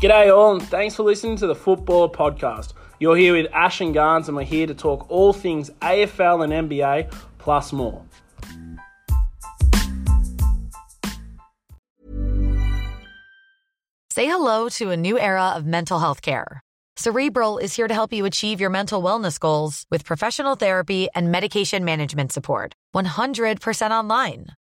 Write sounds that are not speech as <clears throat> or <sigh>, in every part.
G'day all, and thanks for listening to the Football Podcast. You're here with Ash and Garns, and we're here to talk all things AFL and NBA, plus more. Say hello to a new era of mental health care. Cerebral is here to help you achieve your mental wellness goals with professional therapy and medication management support. 100% online.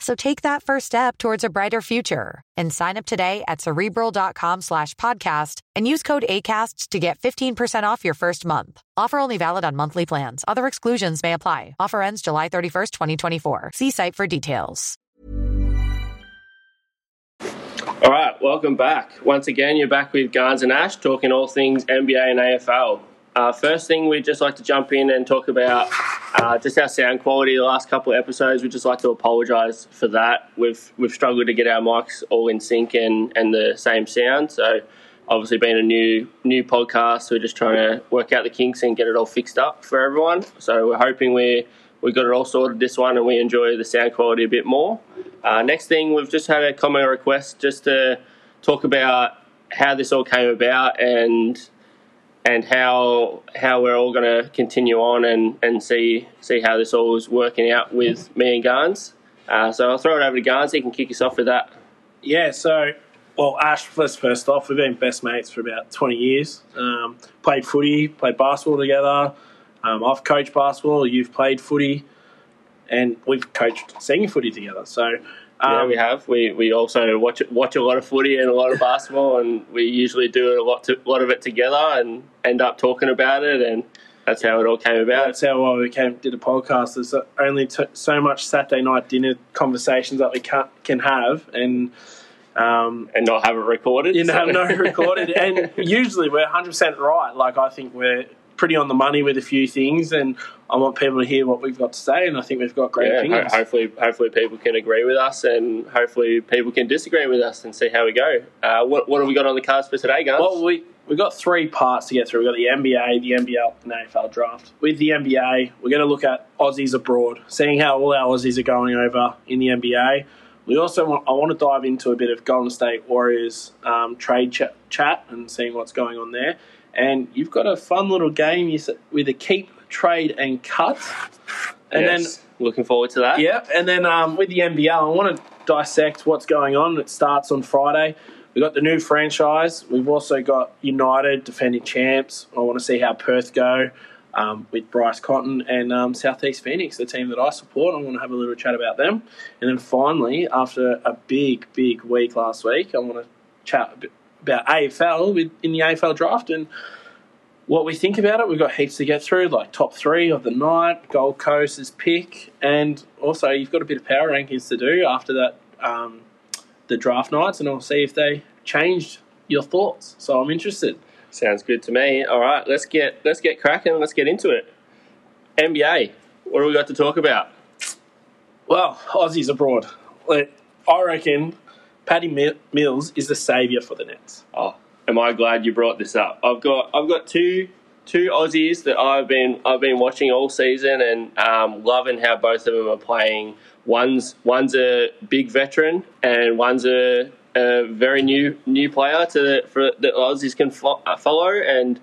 So take that first step towards a brighter future and sign up today at cerebral.com slash podcast and use code ACAST to get 15% off your first month. Offer only valid on monthly plans. Other exclusions may apply. Offer ends July 31st, 2024. See site for details. All right, welcome back. Once again, you're back with Garns and Ash talking all things NBA and AFL. Uh, first thing, we'd just like to jump in and talk about uh, just our sound quality. The last couple of episodes, we'd just like to apologise for that. We've we've struggled to get our mics all in sync and, and the same sound. So, obviously, being a new new podcast, we're just trying to work out the kinks and get it all fixed up for everyone. So, we're hoping we we got it all sorted this one and we enjoy the sound quality a bit more. Uh, next thing, we've just had a comment request just to talk about how this all came about and and how how we're all going to continue on and, and see see how this all is working out with me and Garns. Uh, so I'll throw it over to Garns. He can kick us off with that. Yeah, so, well, Ash, first, first off, we've been best mates for about 20 years. Um, played footy, played basketball together. Um, I've coached basketball, you've played footy, and we've coached senior footy together. So, um, yeah, we have. We we also watch watch a lot of footy and a lot of <laughs> basketball, and we usually do a lot to, lot of it together and end up talking about it, and that's how it all came about. That's how well, we came did a podcast. There's only t- so much Saturday night dinner conversations that we can can have, and um, and not have it recorded. You know, have no recorded, <laughs> and usually we're 100 percent right. Like I think we're pretty on the money with a few things, and I want people to hear what we've got to say, and I think we've got great yeah, opinions. ho- hopefully, hopefully people can agree with us, and hopefully people can disagree with us, and see how we go. Uh, what what have we got on the cards for today, guys? Well, we we got three parts to get through. We've got the NBA, the NBL, and AFL draft. With the NBA, we're going to look at Aussies abroad, seeing how all our Aussies are going over in the NBA. We also want, I want to dive into a bit of Golden State Warriors um, trade ch- chat and seeing what's going on there. And you've got a fun little game with a keep, trade, and cut. And Yes. looking forward to that. then, yeah, and then um, with the NBL, I want to dissect what's going on. It starts on Friday. We've got the new franchise. We've also got United defending champs. I want to see how Perth go um, with Bryce Cotton and um, Southeast Phoenix, the team that I support. I want to have a little chat about them. And then finally, after a big, big week last week, I want to chat a bit about AFL with, in the AFL draft and what we think about it. We've got heaps to get through, like top three of the night, Gold Coast's pick, and also you've got a bit of power rankings to do after that, um, the draft nights, and I'll see if they changed your thoughts. So I'm interested. Sounds good to me. All right, let's get let's get cracking. Let's get into it. NBA. What do we got to talk about? Well, Aussies abroad. I reckon Paddy Mi- Mills is the saviour for the Nets. Oh, am I glad you brought this up? I've got I've got two two Aussies that I've been I've been watching all season and um, loving how both of them are playing. One's one's a big veteran and one's a, a very new new player to for the Aussies can fo- uh, follow and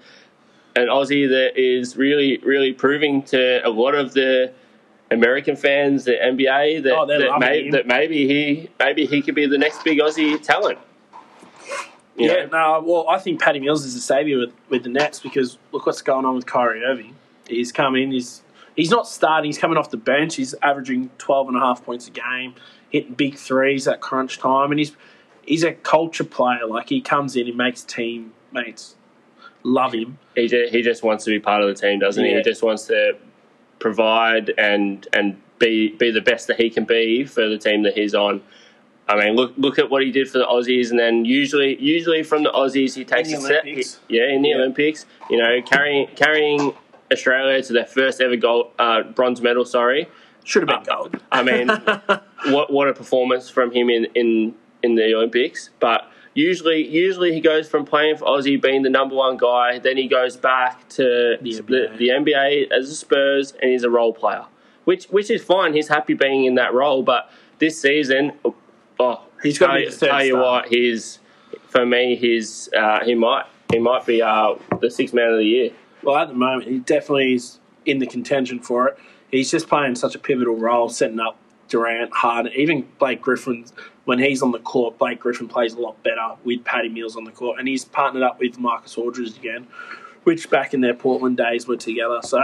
an Aussie that is really really proving to a lot of the American fans, the NBA, that, Oh, that, may, that maybe he maybe he could be the next big Aussie talent. You Yeah, know? no, well, I think Paddy Mills is the saviour with, with the Nets because look what's going on with Kyrie Irving. He's come in, he's he's not starting, he's coming off the bench, he's averaging 12 and a half points a game, hitting big threes at crunch time, and he's he's a culture player. Like, he comes in, he makes teammates love him. He just, he just wants to be part of the team, doesn't he? He just wants to provide and and be be the best that he can be for the team that he's on. I mean, look look at what he did for the Aussies, and then usually usually from the Aussies he takes a set. Yeah, in the Yeah. Olympics, you know, carrying carrying Australia to their first ever gold uh, bronze medal. Sorry, Should have been gold. I mean, <laughs> what what a performance from him in, in, in the Olympics. But usually usually he goes from playing for Aussie, being the number one guy, then he goes back to The the, NBA. the NBA as a Spurs, and he's a role player, which which is fine. He's happy being in that role. But this season, oh, He's tell, be the third tell you what, he's for me, he's uh, he might he might be uh, the sixth man of the year. Well, at the moment, he definitely is in the contention for it. He's just playing such a pivotal role, setting up Durant, Harden, even Blake Griffin. When he's on the court, Blake Griffin plays a lot better with Paddy Mills on the court, and he's partnered up with Marcus Aldridge again, which back in their Portland days were together. So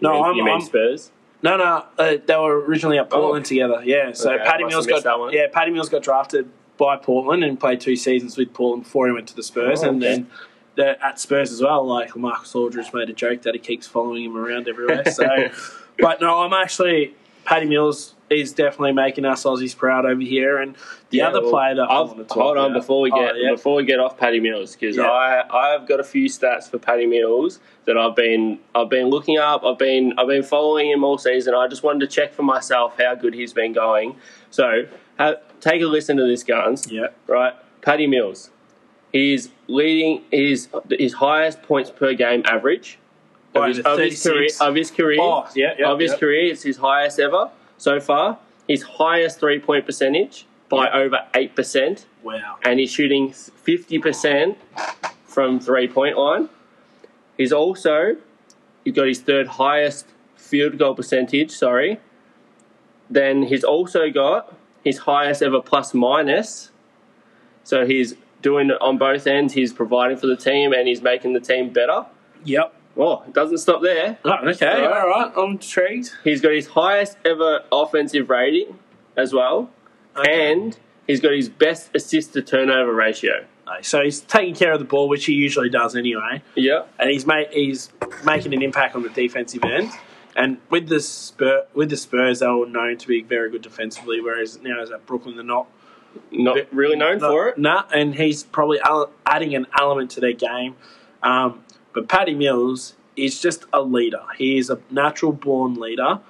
no, you mean, I'm, you mean I'm Spurs? no, no. Uh, they were originally at Portland Oh. together. Yeah. So Okay, Paddy Mills got yeah. Paddy Mills got drafted by Portland and played two seasons with Portland before he went to the Spurs, Oh, and okay. then the, at Spurs as well. Like Marcus Aldridge made a joke that he keeps following him around everywhere. So, <laughs> but no, I'm actually Paddy Mills is definitely making us Aussies proud over here, and the Yeah, other well, player that I I've- want to talk hold on about- before we Oh, get yeah. before we get off Paddy Mills because Yeah. I I've got a few stats for Paddy Mills that I've been I've been looking up. I've been I've been following him all season. I just wanted to check for myself how good he's been going. So ha take a listen to this, guns. yeah. Right, Paddy Mills. He's leading his his highest points per game average of his, of his career. Of his career Oh, yeah, yeah, of his yeah. career, it's his highest ever so far. His highest three point percentage by over eight percent, Wow. and he's shooting fifty percent from three point line. He's also he got his third highest field goal percentage. Sorry. Then he's also got his highest ever plus minus. So he's doing it on both ends. He's providing for the team and he's making the team better. Yep. Oh, it doesn't stop there. Oh, okay. Right. All right. I'm intrigued. He's got his highest ever offensive rating as well, Okay. and he's got his best assist to turnover ratio. So he's taking care of the ball, which he usually does anyway. Yeah, and he's made he's making an impact on the defensive end. And with the Spur, with the Spurs, they were known to be very good defensively, whereas now as at Brooklyn, they're not. not really known for it. Nah, and he's probably adding an element to their game. Um, but Paddy Mills is just a leader. He is a natural born leader.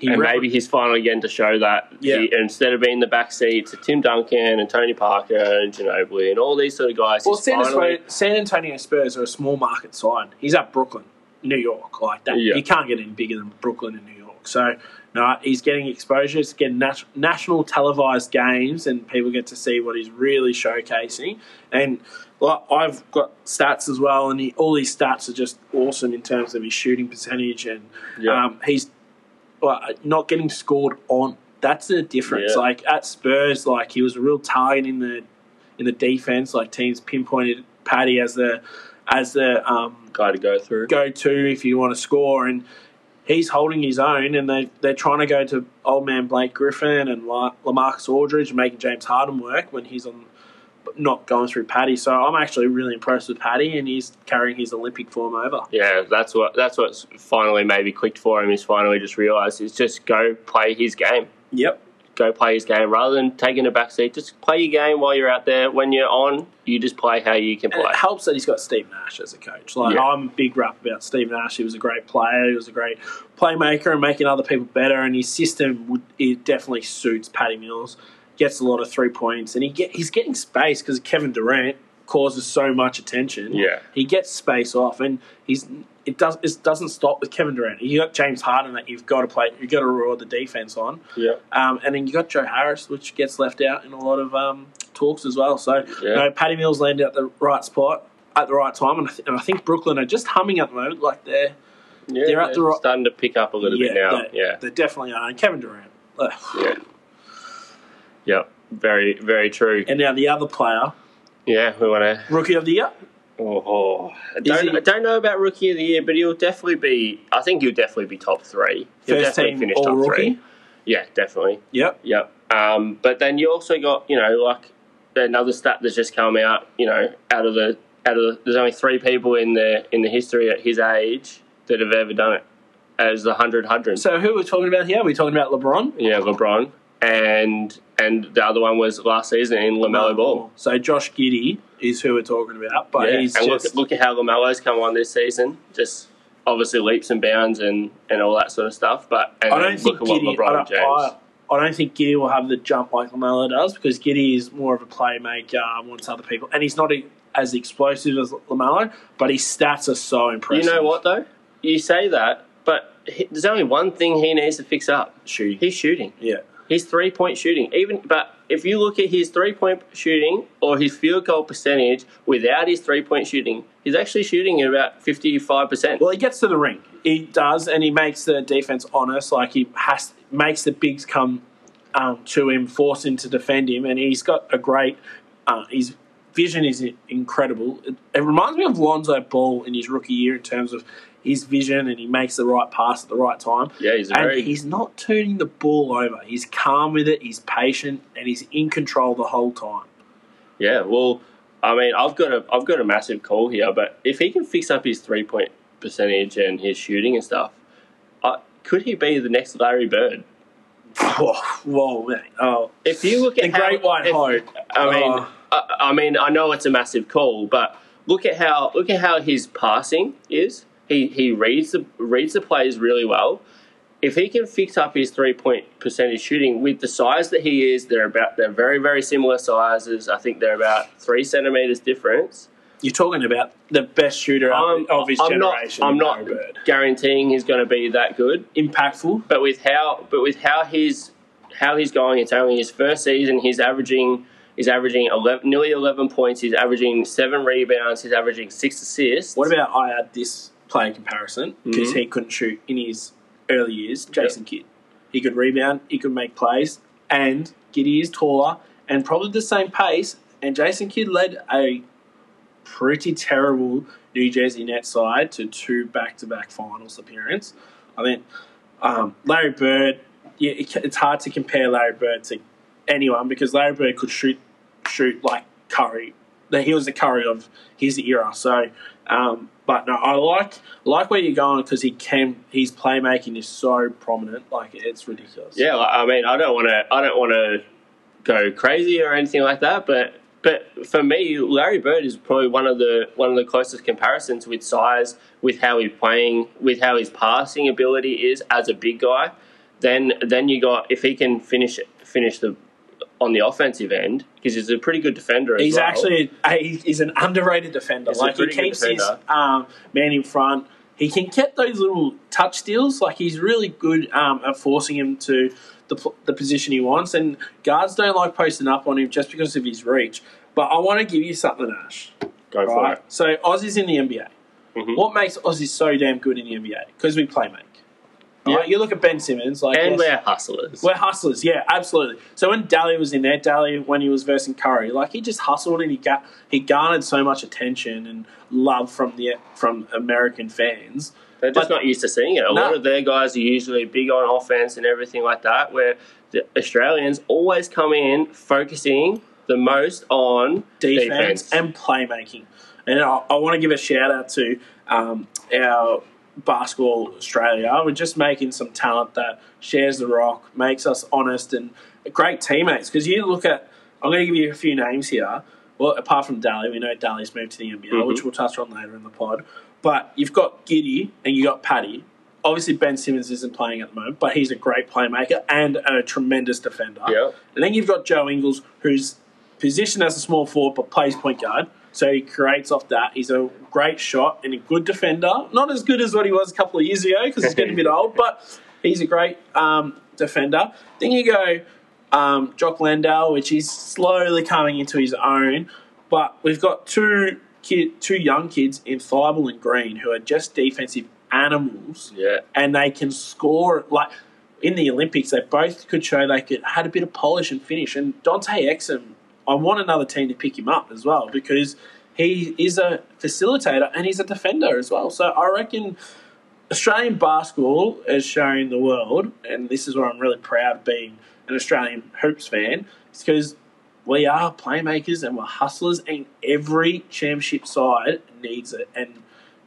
He And rep- maybe he's finally getting to show that Yeah. he, instead of being the backseat to Tim Duncan and Tony Parker and Ginobili and all these sort of guys, well, San, finally, Antonio, San Antonio Spurs are a small market side. He's at Brooklyn, New York, like that. Yeah. You can't get any bigger than Brooklyn and New York. So, no, he's getting exposure. He's getting nat- national televised games, and people get to see what he's really showcasing. And like, I've got stats as well, and he, all these stats are just awesome in terms of his shooting percentage, and Yeah. um, he's well, not getting scored on. That's the difference. Yeah. Like at Spurs, like he was a real target in the in the defense. Like teams pinpointed Paddy as the as the um, guy to go through. go to if you want to score, and he's holding his own. And they they're trying to go to old man Blake Griffin and La- Lamarcus Aldridge, making James Harden work when he's on not going through Paddy. So I'm actually really impressed with Paddy, and he's carrying his Olympic form over. Yeah, that's what that's what's finally maybe clicked for him. He's finally just realised is just go play his game. Yep. Go play his game rather than taking a back seat. Just play your game while you're out there. When you're on, you just play how you can And play. it helps that he's got Steve Nash as a coach. Like Yeah. I'm a big rap about Steve Nash. He was a great player. He was a great playmaker and making other people better. And his system would it definitely suits Paddy Mills. Gets a lot of three points, and he get he's getting space because Kevin Durant causes so much attention. Yeah. he gets space off, and he's it does it doesn't stop with Kevin Durant. You got James Harden that you've got to play. You have got to reward the defense on. Yeah. Um, and then you got Joe Harris, which gets left out in a lot of um, talks as well. So, Yeah. you know, Paddy Mills landed at the right spot at the right time, and I, th- and I think Brooklyn are just humming at the moment. Like they're Yeah, They're at the starting to pick up a little bit now. they, Yeah, they definitely are. And Kevin Durant, ugh. yeah, yeah. Very, very true. and now the other player, Yeah, we want to. rookie of the year. Oh. I don't, he- I don't know about rookie of the year, but he'll definitely be. I think he'll definitely be top three. He'll First definitely team finish all top rookie. three. Yeah, definitely. Yep. Yep. Um, but then you also got, you know, like another stat that's just come out. You know, out of the out of the, there's only three people in the in the history at his age that have ever done it as the hundred hundred. So who are we talking about here? Are we talking about LeBron? yeah, LeBron and and the other one was last season in Lamelo Ball. So Josh Giddey is who we're talking about, but Yeah, he's and look, just look at how Lamelo's come on this season. Just obviously leaps and bounds and, and all that sort of stuff. But and I don't think at Giddey. I don't, James. I, I don't think Giddey will have the jump like Lamelo does because Giddey is more of a playmaker, um, wants other people, and he's not a, as explosive as Lamelo, but his stats are so impressive. you know what though? You say that, but he, there's only one thing he needs to fix up. Shooting. He's shooting. Yeah. His three point shooting. Even but if you look at his three point shooting or his field goal percentage without his three point shooting, he's actually shooting at about fifty five percent. Well, he gets to the ring. He does, and he makes the defense honest. Like he has makes the bigs come um, to him, force him to defend him, and he's got a great. Uh, his vision is incredible. It, it reminds me of Lonzo Ball in his rookie year in terms of his vision, and he makes the right pass at the right time. Yeah, he's a and very he's not turning the ball over. He's calm with it. He's patient, and he's in control the whole time. Yeah, well, I mean, I've got a I've got a massive call here, but if he can fix up his three point percentage and his shooting and stuff, uh, could he be the next Larry Bird? Whoa, whoa, man. Oh, If you look at The how, great white hope. I mean, Oh. I, I mean, I know it's a massive call, but look at how look at how his passing is. He he reads the reads the plays really well. If he can fix up his three point percentage shooting with the size that he is, they're about they're very very similar sizes. I think they're about three centimeters difference. You're talking about the best shooter I'm, of his I'm generation. Not, I'm not Bird. guaranteeing he's going to be that good, impactful. but with how but with how he's how he's going, it's only his first season. He's averaging he's averaging 11, nearly eleven points. He's averaging seven rebounds. He's averaging six assists. What about I add this player comparison because Mhm. he couldn't shoot in his early years. Jason Kidd, he could rebound, he could make plays, and Giddey is taller and probably the same pace. And Jason Kidd led a pretty terrible New Jersey Nets side to two back-to-back finals appearance. I think um, Larry Bird. Yeah, it, it's hard to compare Larry Bird to anyone because Larry Bird could shoot shoot like Curry. He was the Curry of his era. So, um, but no, I like like where you're going because he can. His playmaking is so prominent. Like it's ridiculous. Yeah, I mean, I don't want to I don't want to go crazy or anything like that, but but for me, Larry Bird is probably one of the one of the closest comparisons with size, with how he's playing, with how his passing ability is as a big guy. Then then you got if he can finish finish the on the offensive end because he's a pretty good defender. As He's well. actually a, he's an underrated defender. He's like he keeps his um, man in front. He can get those little touch steals. Like he's really good um, at forcing him to the, the position he wants. And guards don't like posting up on him just because of his reach. But I want to give you something, Ash. go for it. So Aussies in the NBA. Mhm. What makes Aussies so damn good in the NBA? Because we play make. Yeah. You look at Ben Simmons, like And yes, we're hustlers. we're hustlers, yeah, absolutely. So when Delly was in there, Delly when he was versing Curry, like he just hustled and he got he garnered so much attention and love from the from American fans. They're just But- not used to seeing it. A No. lot of their guys are usually big on offense and everything like that, where the Australians always come in focusing the most on defense, defense. and playmaking. And I, I want to give a shout out to um, our basketball Australia. We're just making some talent that shares the rock, makes us honest and great teammates. Because you look at, I'm going to give you a few names here. Well, apart from Delly, we know Delly's moved to the NBL, Mhm. which we'll touch on later in the pod. But you've got Giddey and you got Paddy. Obviously, Ben Simmons isn't playing at the moment, but he's a great playmaker and a tremendous defender. Yeah. And then you've got Joe Ingles, who's positioned as a small forward but plays point guard. So he creates off that. He's a great shot and a good defender. Not as good as what he was a couple of years ago because he's getting a bit old, but he's a great um, defender. Then you go um, Jock Landale, which is slowly coming into his own. But we've got two kid, two young kids in Thybulle and Green who are just defensive animals Yeah. and they can score like in the Olympics. They both could show they could had a bit of polish and finish. And Dante Exum, I want another team to pick him up as well because he is a facilitator and he's a defender as well. So I reckon Australian basketball is showing the world, and this is where I'm really proud of being an Australian hoops fan. It's because we are playmakers and we're hustlers, and every championship side needs it. And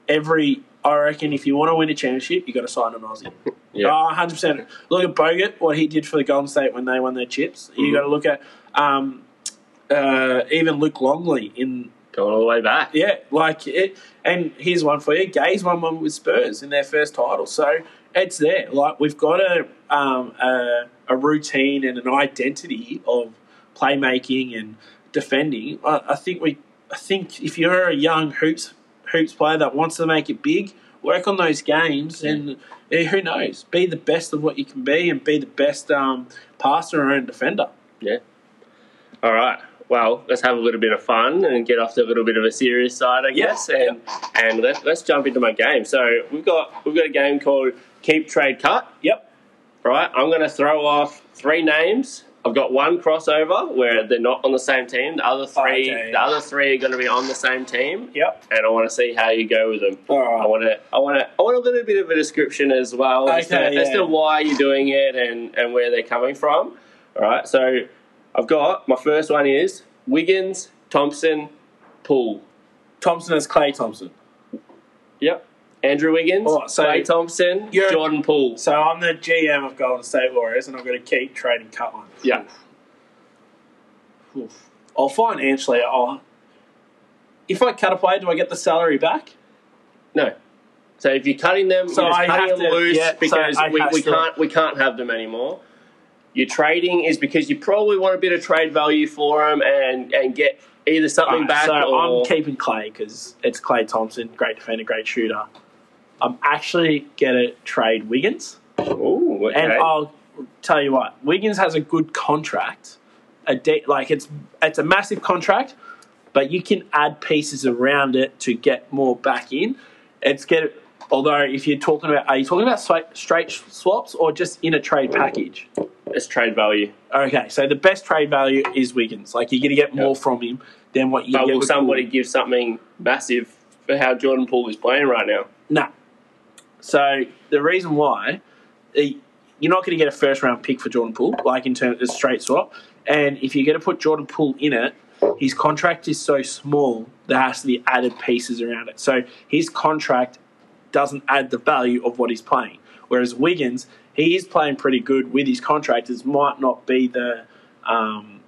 every I reckon if you want to win a championship, you've got to sign an Aussie. Yeah. Oh, 100%. Look at Bogut, what he did for the Golden State when they won their chips. You Mhm. got to look at um, uh, even Luke Longley in Going all the way back. yeah, like it. And here's one for you: Gays won one with Spurs in their first title, so it's there. Like we've got a um, a, a routine and an identity of playmaking and defending. I, I think we, I think if you're a young hoops hoops player that wants to make it big, work on those games, and eh, who knows, be the best of what you can be, and be the best um, passer and defender. Yeah. All right. Well, let's have a little bit of fun and get off to a little bit of a serious side, I Yeah, guess. And and let's let's jump into my game. So we've got we've got a game called Keep Trade Cut. Yep. Right. I'm going to throw off three names. I've got one crossover where they're not on the same team. The other three, Okay. the other three are going to be on the same team. Yep. And I want to see how you go with them. All right. I want to, I want to, I want a little bit of a description as well as, to, Okay, as to why you're doing it and, and where they're coming from. All right, so I've got my first one is Wiggins, Thompson, Poole. Thompson as Klay Thompson. Yep. Andrew Wiggins, Oh, so Klay Thompson, Jordan Poole. So I'm the GM of Golden State Warriors, and I'm going to keep trading cut one. Yeah. Oof. I'll financially. I'll, if I cut a player, do I get the salary back? No. So if you're cutting them, So I cutting have them to- loose yeah, so because I we, we can't we can't have them anymore. Your trading is because you probably want a bit of trade value for them and, and get either something Alright, back so or I'm keeping Klay because it's Klay Thompson, great defender, great shooter. I'm actually going to trade Wiggins, Ooh, okay. and I'll tell you what, Wiggins has a good contract. A de- like it's it's a massive contract, but you can add pieces around it to get more back in. It's get although if you're talking about are you talking about straight swaps or just in a trade package? it's trade value. Okay, so the best trade value is Wiggins. Like you're going to get more Yep. from him than what you But get will somebody Poole. give something massive for how Jordan Poole is playing right now? Nah. So the reason why eh, you're not going to get a first round pick for Jordan Poole, like in terms of straight swap, and if you're going to put Jordan Poole in it, his contract is so small there has to be added pieces around it. So his contract doesn't add the value of what he's playing. Whereas Wiggins, he is playing pretty good with his contract. It might not be the um,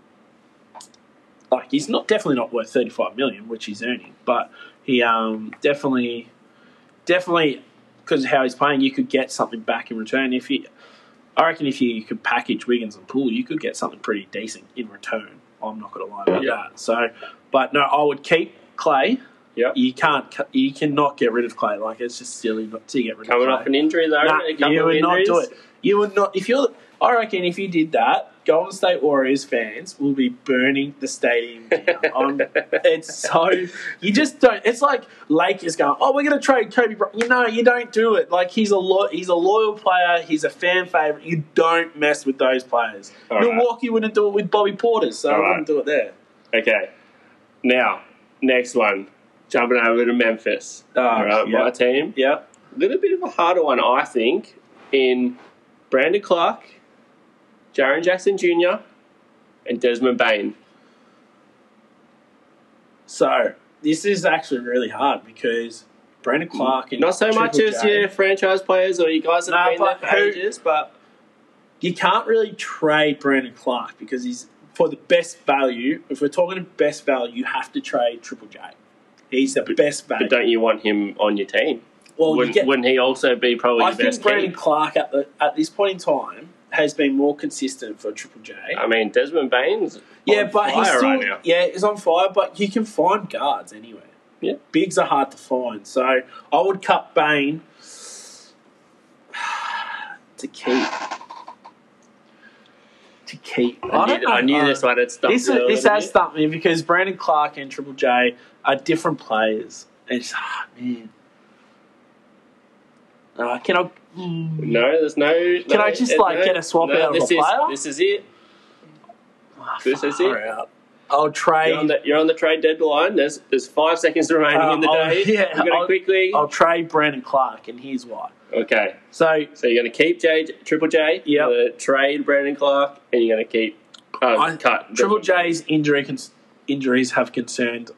like he's not definitely not worth 35 million, which he's earning, but he um, definitely definitely because of how he's playing, you could get something back in return. If you, I reckon, if you, could package Wiggins and Poole, you could get something pretty decent in return. I'm not going to lie about Yeah. that. So, but no, I would keep Klay. Yep. You can't, you cannot get rid of Klay. Like it's just silly not to get rid Coming of Klay. off an injury though, Nah, a couple you would not do it. You would not. If you're, I reckon, if you did that, Golden State Warriors fans will be burning the stadium down. <laughs> It's so you just don't. It's like Lakers going, "Oh, we're going to trade Kobe Bryant." You know, you don't do it. Like he's a lo- he's a loyal player. He's a fan favorite. You don't mess with those players. All right. Milwaukee wouldn't do it with Bobby Portis, so All I right. wouldn't do it there. Okay. Now, next one. Jumping over to Memphis. Oh, right, yeah. my team. Yeah. A little bit of a harder one, I think, in Brandon Clarke, Jaren Jackson Jr., and Desmond Bane. So this is actually really hard because Brandon Clarke and Not so much Triple as J- your franchise players or you guys that Nah, have been there for ages, but you can't really trade Brandon Clarke because he's for the best value. If we're talking best value, you have to trade Triple J. He's the best value. but don't you want him on your team? well, wouldn't, get, wouldn't he also be probably I think best Brandon? Clarke at the at this point in time has been more consistent for Triple J. I mean, Desmond Bane's yeah, on but he's fire still right now. yeah, he's on fire. But you can find guards anywhere. Yeah. bigs are hard to find. So I would cut Bane <sighs> to keep. To keep. I, don't knew, I knew this one had stumped This, me is, this has bit. stumped me because Brandon Clarke and Triple J are different players. And it's, ah, man. Uh, can I. mm, No, there's no. Can I just, like, get a swap out of this a is, player? This is it. ah, This is it. out. I'll trade. You're on, the, you're on the trade deadline. There's there's five seconds remaining Uh, in the I'll- day. <laughs> yeah, We're going I'll- to quickly. I'll trade Brandon Clarke, and here's why. okay, So so you're going to keep J Triple J. Yeah. You're trade Brandon Clarke, and you're going to keep. Uh, I- cut Triple J's injury cons- injuries have concerned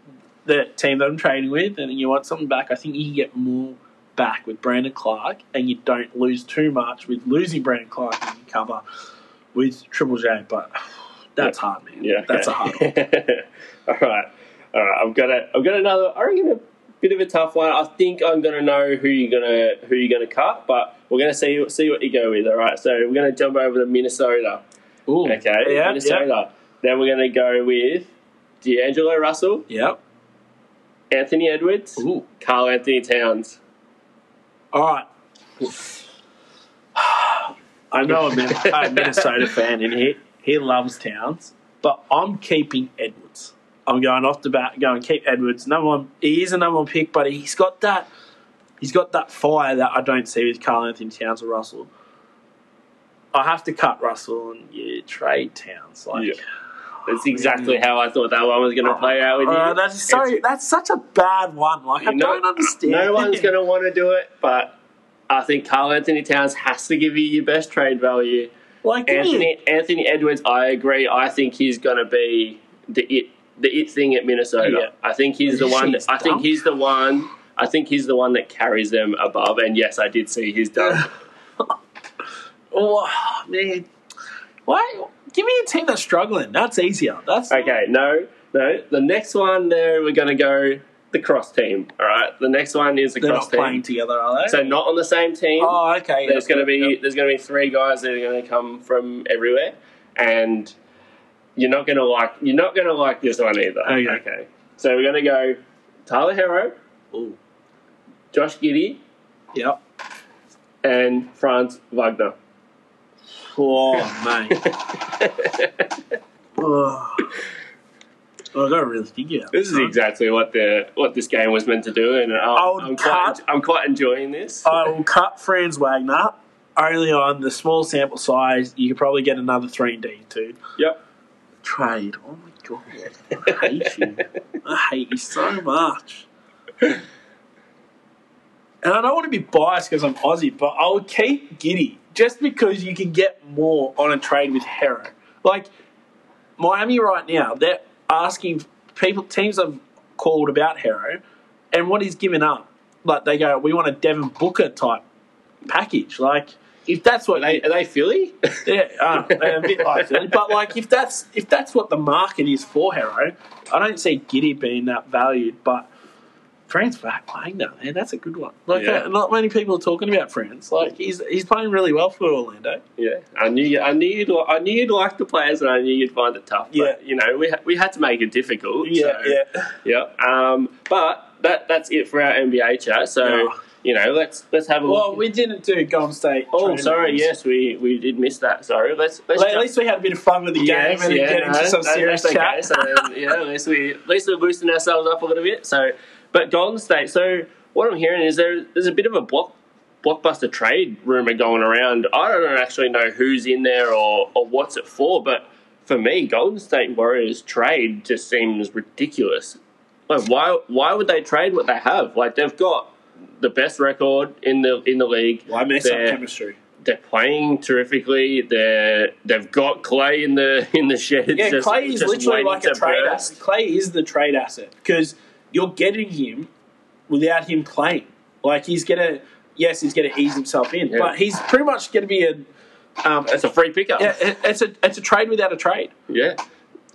the team that I'm trading with, and you want something back. I think you can get more back with Brandon Clarke, and you don't lose too much with losing Brandon Clarke and you cover with Triple J. But that's hard, man. Yeah, that's a hard one. <laughs> all right, all right. I've got a, I've got another. I reckon a bit of a tough one. I think I'm gonna know who you're gonna who you're gonna cut, but we're gonna see see what you go with. All right, so we're gonna jump over to Minnesota. Ooh. Okay, Yeah, Minnesota. Then we're gonna go with D'Angelo Russell, Yep. Anthony Edwards, Ooh. Carl Anthony Towns. All right. <sighs> I know I'm a Minnesota fan in here. He loves Towns, but I'm keeping Edwards. I'm going off the bat, going keep Edwards. Number one, he is a number one pick, but he's got that. He's got that fire that I don't see with Karl-Anthony Towns or Russell. I have to cut Russell and yeah, trade Towns. Like, Yeah. That's exactly how I thought that one was going to play out with you. Uh, that's so. It's- That's such a bad one. Like I No- don't understand. No one's going to want to do it, but I think Karl-Anthony Towns has to give you your best trade value. Like me- Anthony Anthony Edwards, I agree. I think he's going to be the it the it thing at Minnesota. Yeah. I think he's the one. He's I think he's the one. I think he's the one that carries them above. And yes, I did see his dunk. <laughs> Oh man, why? Give me a team that's struggling. That's easier. That's okay, no, no. The next one there, we're going to go the cross team. All right, the next one is the They're cross not team. playing together, are they? So not on the same team. oh, okay. there's going to be yep. there's going to be three guys that are going to come from everywhere, and you're not going to like you're not going to like this one either. Okay. So we're going to go Tyler Herro, Ooh. Josh Giddey, Yep. and Franz Wagner. Oh man. oh. <laughs> Oh, I gotta really think about This is exactly what the what this game was meant to do, and I'm, I'm quite cut- I'm quite enjoying this. I will cut Franz Wagner only on the small sample size. You could probably get another three and D too. Yep. Trade. Oh my god, I hate you. I hate you so much. And I don't want to be biased because I'm Aussie, but I would keep Giddey just because you can get more on a trade with Herro. Like Miami right now, they're asking people teams have called about Herro, and what he's given up. Like they go, we want a Devin Booker type package. Like if that's what Are they, are they Philly? <laughs> yeah, uh, a bit like Philly. But like, if that's if that's what the market is for Herro, I don't see Giddey being that valued. But Franz Wagner, man, that's a good one. Like, Yeah. uh, not many people are talking about Franz. Like, he's he's playing really well for Orlando. Yeah, I knew you, I knew you'd, I knew you'd like the players, and I knew you'd find it tough. Yeah. but, you know, we ha- we had to make it difficult. so, yeah. yeah. Um, but that that's it for our NBA chat. So Yeah. you know, let's let's have a Well, look. we didn't do Golden State. oh, sorry. rooms. Yes, we we did miss that. Sorry. Let's let's Well, at least we had a bit of fun with the game Yes, and yeah, get into no, some that- serious okay. chat. So yeah, at least we at least we're boosting ourselves up a little bit. So, but Golden State. So what I'm hearing is there there's a bit of a block blockbuster trade rumor going around. I don't actually know who's in there or or what's it for, but for me, Golden State Warriors trade just seems ridiculous. Like why why would they trade what they have? Like they've got the best record in the in the league. Why mess up They're- chemistry? they're playing terrifically. They're they've got Klay in the in the shed. Yeah, just, Klay is literally like a trade burst. asset. Klay is the trade asset because you're getting him without him playing. Like he's gonna, yes, he's gonna ease himself in, Yeah. but he's pretty much gonna be a, um, It's a free pickup. yeah, it's a it's a trade without a trade. yeah.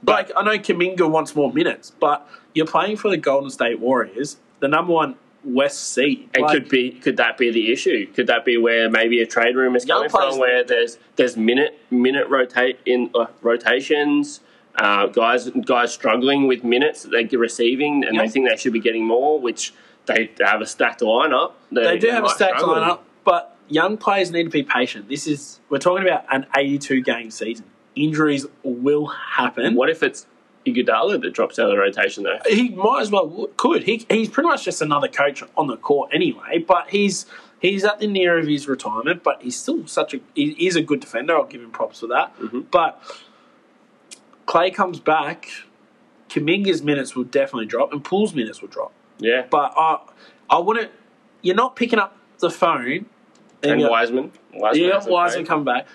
Like I know Kuminga wants more minutes, but you're playing for the Golden State Warriors, the number one West seed. And Like, could be could that be the issue? Could that be where maybe a trade room is coming from, where there's there's minute minute rotate in uh, rotations, uh, guys guys struggling with minutes that they're receiving, and Yeah. they think they should be getting more, which they have a stacked lineup. they do have a stacked struggle. lineup, but young players need to be patient. This is we're talking about an 82 game season. Injuries will happen. What if it's Iguodala that drops out of the rotation though? he might as well could. He, he's pretty much just another coach on the court anyway. But he's he's at the near of his retirement. But he's still such a he is a good defender. I'll give him props for that. Mm-hmm. But Klay comes back. Kuminga's minutes will definitely drop, and Poole's minutes will drop. Yeah. But I I wouldn't. You're not picking up the phone. And go, Wiseman. Wiseman yeah, Wiseman played. come back.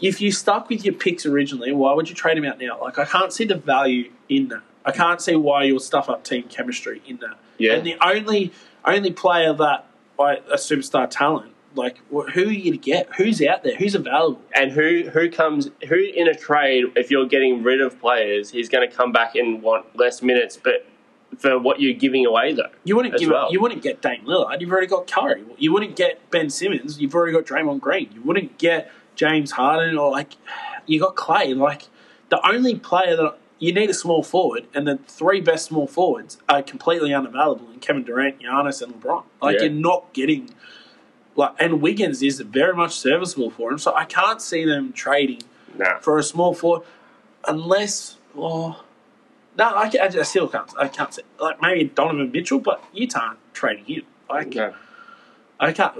If you stuck with your picks originally, why would you trade him out now? Like, I can't see the value in that. I can't see why you'll stuff up team chemistry in that. Yeah. And the only only player that like a superstar talent, like who are you to get? Who's out there? Who's available? And who who comes who in a trade if you're getting rid of players, he's going to come back and want less minutes, but for what you're giving away though. You wouldn't give well. you wouldn't get Dame Lillard. You've already got Curry. You wouldn't get Ben Simmons. You've already got Draymond Green. You wouldn't get James Harden or like you got Klay. Like the only player that you need a small forward, and the three best small forwards are completely unavailable in Kevin Durant, Giannis, and LeBron. Like Yeah. you're not getting like, and Wiggins is very much serviceable for him. So I can't see them trading Nah. for a small forward unless. Oh, no, I, I still can't. I can't see. like maybe Donovan Mitchell, but you can't trade him. Like No. I can't.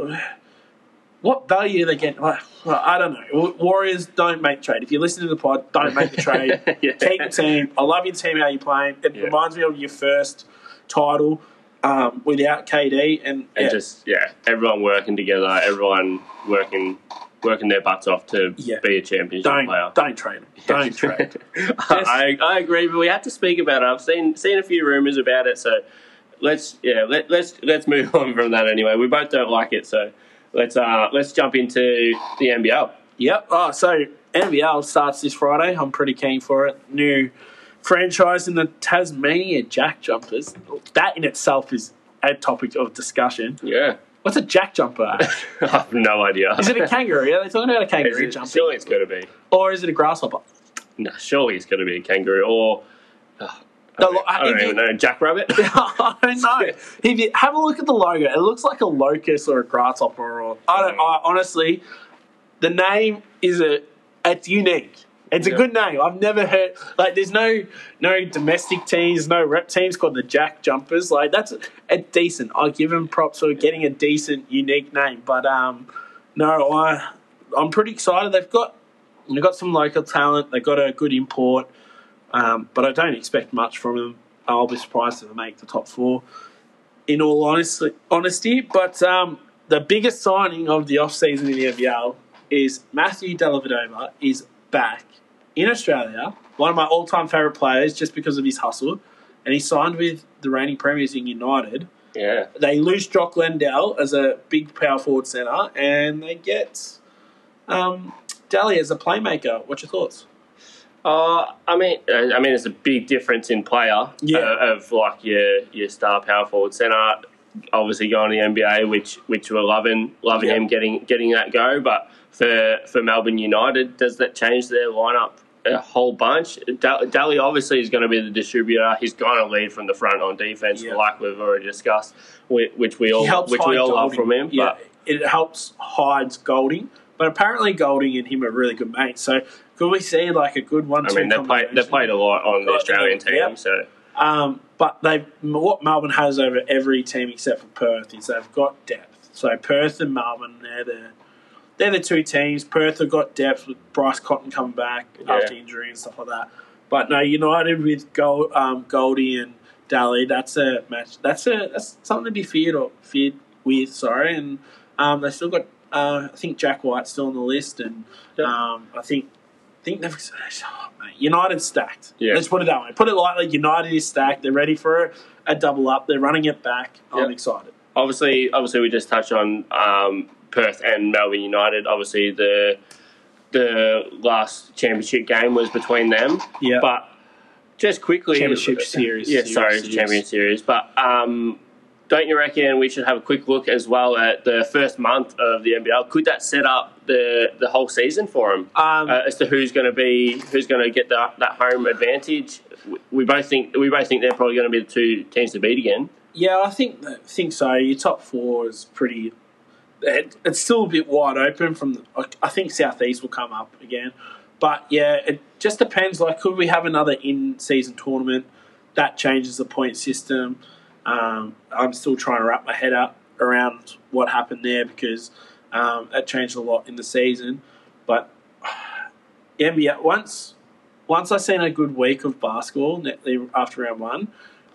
What value are they get? Like, I don't know. Warriors don't make trade. If you listen to the pod, don't make the trade. <laughs> Yeah. Keep the team. I love your team. How you playing? It Yeah. reminds me of your first title um, without KD, and, And just yeah, everyone working together, everyone working working their butts off to Yeah. be a championship don't player. don't trade. Don't trade. <laughs> <laughs> I, I agree, but we have to speak about it. I've seen seen a few rumors about it, so let's yeah let, let's let's move <laughs> on from that anyway. We both don't like it, so let's uh let's jump into the NBL. Yep. Oh, so NBL starts this Friday. I'm pretty keen for it. New franchise in the Tasmania Jack Jumpers. That in itself is a topic of discussion. Yeah, What's a Jack Jumper? <laughs> I have no idea. is it a kangaroo? Are they talking about a Is kangaroo it- jumping? surely it's got to be. Or is it a grasshopper? No, surely it's going to be a kangaroo or. uh, I don't, look, I don't even know. Jackrabbit? <laughs> I don't know. If you have a look at the logo, it looks like a locust or a grasshopper. Or I don't. I, honestly, the name is a. It's unique. It's a good name. I've never heard like. There's no no domestic teams, no rep teams called the Jack Jumpers. Like that's a decent. I give them props for getting a decent, unique name. But um, no, I I'm pretty excited. They've got they've got some local talent. They've got a good import. Um, but I don't expect much from them. I'll be surprised if they make the top four. In all honesty, honesty, but um, the biggest signing of the off season in the NBL is Matthew Dellavedova is back in Australia. One of my all time favourite players, just because of his hustle, and he signed with the reigning premiers in United. yeah. They lose Jock Landale as a big power forward centre, and they get um, Delly as a playmaker. What's your thoughts? Uh, I mean, I mean, it's a big difference in player Yeah. uh, of like your your star power forward center. Obviously, going to the NBA, which which we're loving, loving Yeah. him getting getting that go. But for for Melbourne United, does that change their lineup a whole bunch? Da- Delly obviously is going to be the distributor. He's going to lead from the front on defense, Yeah. like we've already discussed, which we all which we all love from him. Yeah, But it helps hides Goulding, but apparently Goulding and him are really good mates. So could we see like a good one? I mean, they played they played a lot on the Australian team, yeah. so Um, but they what Melbourne has over every team except for Perth is they've got depth. So Perth and Melbourne, they're the they're the two teams. Perth have got depth with Bryce Cotton coming back Yeah. after injury and stuff like that. But no, United with Gold, um, Goldie and Delly, that's a match. That's a that's something to be feared or feared with. Sorry, and um, they still got. Uh, I think Jack White's still on the list, and Yep. um, I think I think they've oh, <sighs> mate, United stacked. Yeah. Let's put it that way. Put it lightly. United is stacked. They're ready for a, double up. They're running it back. I'm excited. obviously, obviously, we just touched on um, Perth and Melbourne United. Obviously, the the last championship game was between them. Yeah. But just quickly, Championship series. Yeah, Series, sorry, series. champion series. But um, don't you reckon we should have a quick look as well at the first month of the NBL? Could that set up the the whole season for them Um, uh, as to who's going to be who's going to get that that home advantage? We- both think we both think they're probably going to be the two teams to beat again. Yeah, I think I think so. Your top four is pretty. It, it's still a bit wide open. From the, I think southeast will come up again, but yeah, it just depends. Like, could we have another in-season tournament that changes the point system? Um, I'm still trying to wrap my head up around what happened there because um, that changed a lot in the season. But <sighs> NBA once once I seen a good week of basketball after round one.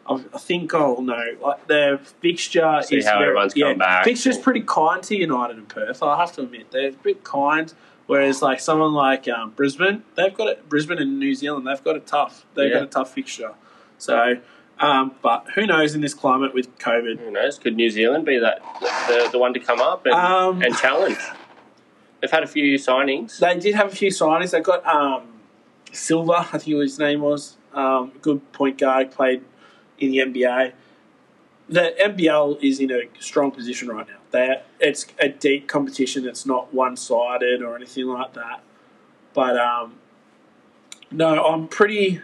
I I think I'll know. Like the fixture See is how very, everyone's yeah, come back. Fixture's pretty kind to United and Perth. I have to admit they're a bit kind. Whereas like someone like um, Brisbane, they've got it. Brisbane and New Zealand, they've got it tough. They've Yeah. got a tough fixture. So Um, but who knows in this climate with COVID? Who knows? Could New Zealand be that the, the one to come up and, Um, and challenge? They've had a few signings. They did have a few signings. They got um, Silver, I think his name was. Um, good point guard, played in the NBA. The NBL is in a strong position right now. They it's a deep competition. It's not one sided or anything like that. But um, no, I'm pretty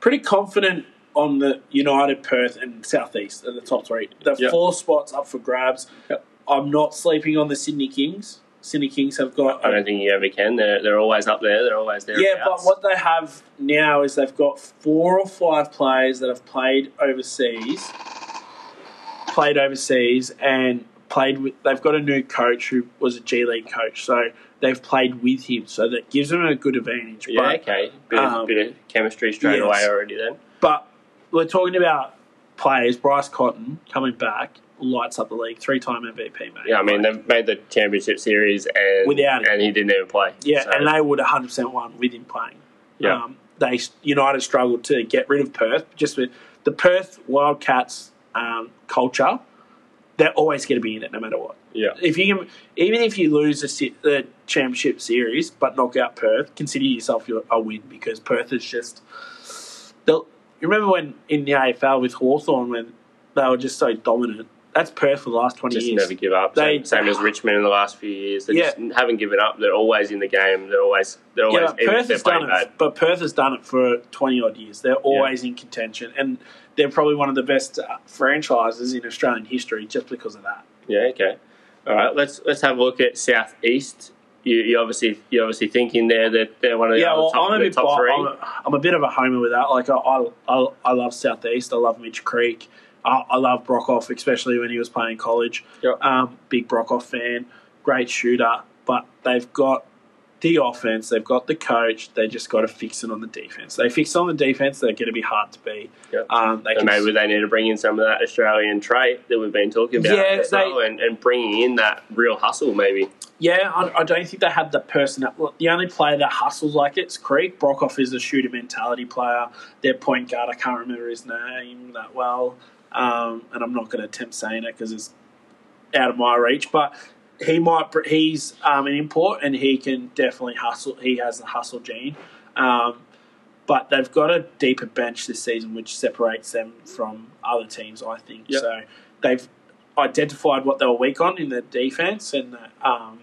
pretty confident on the United, Perth, and Southeast are the top three. The Yep. four spots up for grabs. Yep. I'm not sleeping on the Sydney Kings. Sydney Kings have got I don't think you ever can. They're, they're always up there. They're always there. yeah, but what they have now is they've got four or five players that have played overseas, played overseas, and played with. They've got a new coach who was a G League coach, so they've played with him, so that gives them a good advantage. Yeah, but, okay. Bit, um, of, bit of chemistry straight yes. away already then. but we're talking about players. Bryce Cotton coming back lights up the league, three-time MVP, mate. Yeah, I mean, they've made the championship series and Without him. and he didn't even play. Yeah, So, and they would 100% won with him playing. Yeah. Um, they United struggled to get rid of Perth. Just with the Perth Wildcats um, culture, they're always going to be in it no matter what. yeah. If you can, even if you lose the, the championship series but knock out Perth, consider yourself a win because Perth is just. they'll- You remember when in the AFL with Hawthorn when they were just so dominant? That's Perth for the last twenty Just years. never give up. They- same, same as Richmond in the last few years. They Yeah. just haven't given up. They're always in the game. They're always they're always Yeah, Perth has done it, bad. but Perth has done it for twenty odd years. They're always in contention, and they're probably one of the best uh, franchises in Australian history just because of that. Yeah, okay. All right, let's let's have a look at South East. You, you obviously you obviously thinking there that they're one of the, yeah, well, top, I'm a bit, top bi- three. I'm, a, I'm a bit of a homer with that. Like I, I, I, I love Southeast. I love Mitch Creek. I, I love Brockhoff, especially when he was playing college. Yep. Um, big Brockhoff fan, great shooter. But they've got the offense, they've got the coach. They just got to fix it on the defense. They fix it on the defense, they're going to be hard to beat. Yep. Um, they maybe they need to bring in some of that Australian trait that we've been talking about Yeah, as well, and, and bringing in that real hustle, maybe. Yeah, I, I don't think they have the person. The only player that hustles like it's Creek. Brockhoff is a shooter mentality player. Their point guard, I can't remember his name that well, um, and I'm not going to attempt saying it because it's out of my reach. But he might. He's um, an import, and he can definitely hustle. He has the hustle gene. Um, but they've got a deeper bench this season, which separates them from other teams. I think Yep. so. They've identified what they were weak on in the defense and the, um,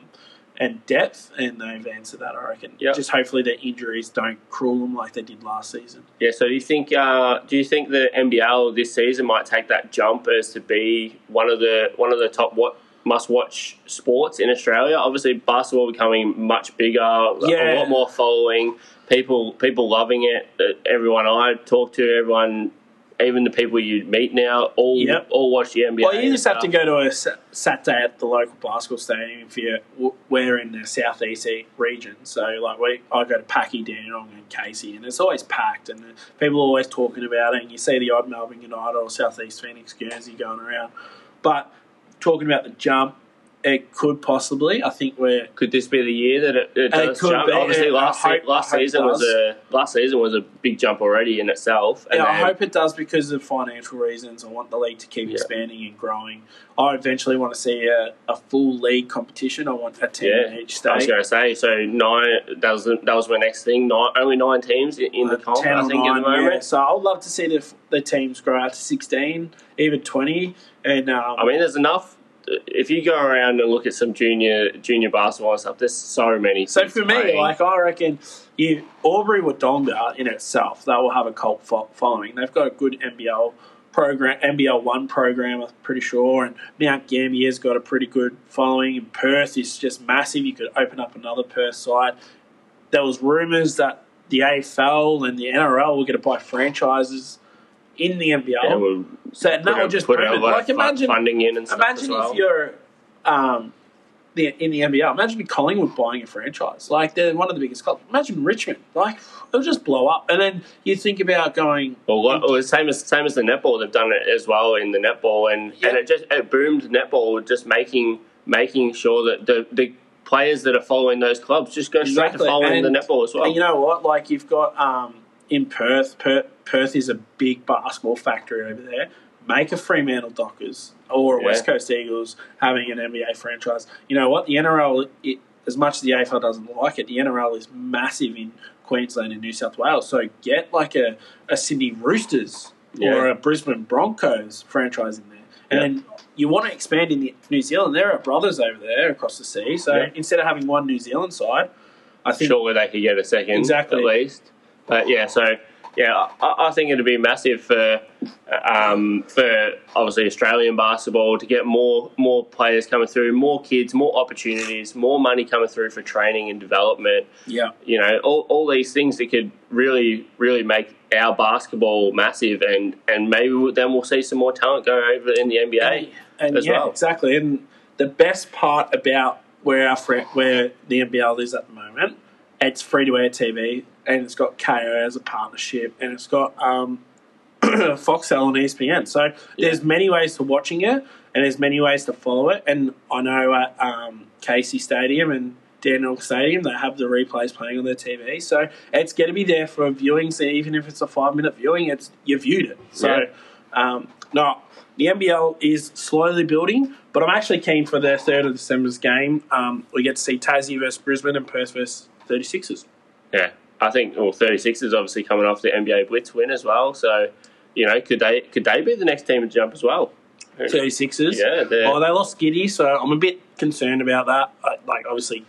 and depth, and they've answered that. I reckon. Yep. Just hopefully their injuries don't cruel them like they did last season. Yeah. So do you think uh, do you think the NBL this season might take that jump as to be one of the one of the top what must watch sports in Australia? Obviously, basketball becoming much bigger, a lot more following. People people loving it. Uh, Everyone I talk to, everyone. Even the people you meet now, all Yep. all watch the NBA. Well, you just have to go to a sa- Saturday at the local basketball stadium if you're we're in the southeast region. So, like, we I go to Packy, Dandenong, and Casey, and it's always packed, and people are always talking about it. And you see the odd Melbourne United or Southeast Phoenix Guernsey going around. But talking about the jump, it could possibly. I think we're Could this be the year that it, it It does could jump? be, Obviously, last hope- last it season was a last season was a big jump already in itself. And Yeah, I hope it does because of financial reasons. I want the league to keep Yeah. expanding and growing. I eventually want to see a, a full league competition. I want a team Yeah, in each state. I was going to say so. Nine. That was that was my next thing. Nine, only nine teams in, in the Uh, comp. 10 I think at the 9, yeah. So I would love to see the, the teams grow out to 16, even 20. And um, I mean, there's enough. If you go around and look at some junior junior basketball and stuff, there's so many. so for me, playing. like I reckon, you Albury Wodonga in itself, they will have a cult following. They've got a good NBL program, NBL one program, I'm pretty sure, and Mount Gambier's got a pretty good following. And Perth is just massive. You could open up another Perth side. There was rumours that the AFL and the NRL were going to buy franchises in the NBL. yeah, we'll so and that will just put a Like imagine, funding in and stuff imagine well. if you're um, the, in the NBL. Imagine Collingwood buying a franchise. Like they're one of the biggest clubs. Imagine Richmond. Like it'll just blow up. And then you think about going. Well, what, well, same as same as the netball, they've done it as well in the netball, and, Yeah. and it just it boomed netball, just making making sure that the the players that are following those clubs just go straight Exactly. to following And- the netball as well. And you know what? Like you've got um, in Perth. Perth. Perth is a big basketball factory over there. Make a Fremantle Dockers or a Yeah. West Coast Eagles having an NBA franchise. You know what? The NRL, it, as much as the AFL doesn't like it, the NRL is massive in Queensland and New South Wales. So get like a, a Sydney Roosters or a Brisbane Broncos franchise in there. And Yeah. then you want to expand in the New Zealand. There are brothers over there across the sea. So Yeah. instead of having one New Zealand side, I think Surely they could get a second Exactly. at least. But yeah, so yeah, I, I think it'd be massive for um, for obviously Australian basketball to get more more players coming through, more kids, more opportunities, more money coming through for training and development. yeah. You know, all, all these things that could really really make our basketball massive, and and maybe then we'll see some more talent go over in the NBA and as yeah, well. exactly. And the best part about where our where the NBL is at the moment, it's free to air TV, and it's got Kayo as a partnership, and it's got um, <clears throat> Foxtel and ESPN. So there's many ways to watching it, and there's many ways to follow it. And I know at um, Casey Stadium and Daniel Stadium, they have the replays playing on their TV. So it's going to be there for viewing. So even if it's a five minute viewing, it's you viewed it. So Yeah. um, no, the NBL is slowly building, but I'm actually keen for the third of December's game. Um, we get to see Tassie versus Brisbane and Perth versus 36ers. Yeah, I think well, 36 is obviously coming off the NBA Blitz win as well. So, you know, could they could they be the next team to jump as well? 36ers. Yeah, they're- Oh, they lost Giddey, so I'm a bit concerned about that. Like, obviously,